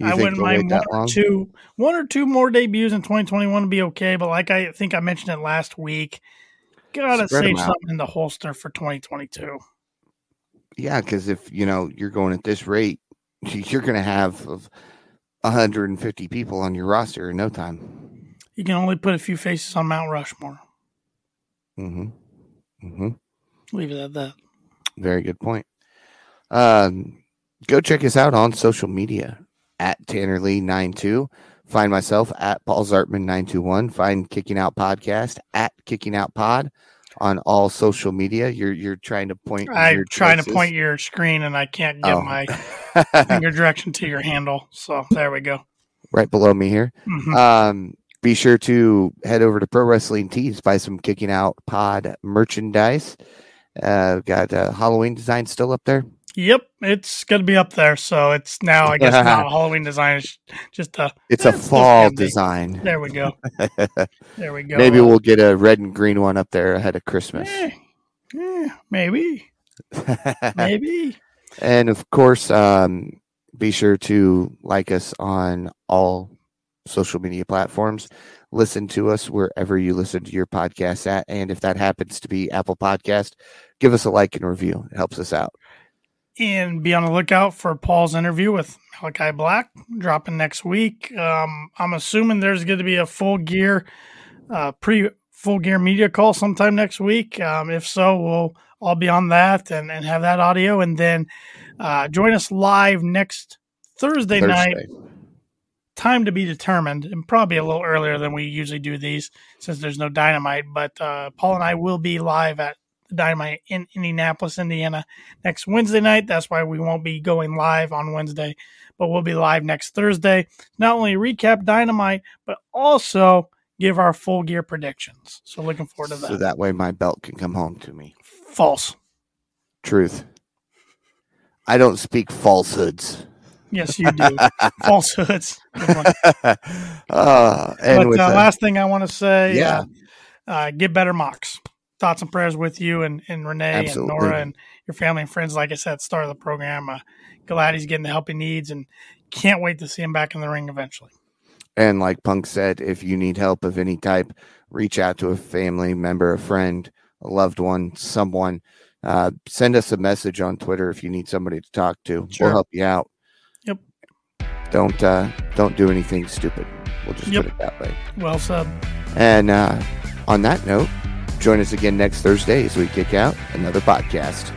You I wouldn't mind one or two, one or two more debuts in 2021 would be okay. But like I think I mentioned it last week, gotta Spread save something in the holster for 2022. Yeah, because if you know you're going at this rate, you're going to have 150 people on your roster in no time. You can only put a few faces on Mount Rushmore. Mm-hmm. Mm-hmm. Leave it at that. Very good point. Um, go check us out on social media at Tanner Lee 92. Find myself at Paul Zartman 921. Find Kicking Out Podcast at Kicking Out Pod on all social media. You're you're trying to point. I'm your trying to point your screen and I can't get Oh. my finger direction to your handle. So there we go. right below me here. Mhm. Um, be sure to head over to Pro Wrestling Tees, buy some Kicking Out Pod merchandise. Uh, got uh, Halloween design still up there. Yep, it's going to be up there. So it's now, I guess, not a Halloween design. It's just a. It's Eh, a it's fall gonna design. There we go. There we go. Maybe Uh, we'll get a red and green one up there ahead of Christmas. eh, eh, maybe. Maybe. and of course, um, be sure to like us on all social media platforms. Listen to us wherever you listen to your podcast at. And if that happens to be Apple Podcast, give us a like and review. It helps us out. and be on the lookout for Paul's interview with Malakai Black dropping next week. Um, I'm assuming there's going to be a full gear, uh, pre full gear media call sometime next week. Um, if so, we'll all be on that and, and have that audio. And then uh, join us live next Thursday, night, time to be determined, and probably a little earlier than we usually do these since there's no dynamite. But uh, Paul and I will be live at the Dynamite in Indianapolis, Indiana next Wednesday night. That's why we won't be going live on Wednesday, but we'll be live next Thursday. Not only recap Dynamite, but also give our full gear predictions. So looking forward to that. So that way my belt can come home to me. False. Truth. I don't speak falsehoods. Yes, you do. Falsehoods. Uh, and but with uh, last thing I want to say, Yeah. uh, uh, get better Mox. Thoughts and prayers with you and, and Renee Absolutely. and Nora and your family and friends. Like I said, at the start of the program, uh, glad he's getting the help he needs and can't wait to see him back in the ring eventually. And like Punk said, if you need help of any type, reach out to a family member, a friend, a loved one, someone. Uh, send us a message on Twitter if you need somebody to talk to. Sure. We'll help you out. Don't uh, don't do anything stupid. We'll just Yep. put it that way. Well said. And uh, on that note, join us again next Thursday as we kick out another podcast.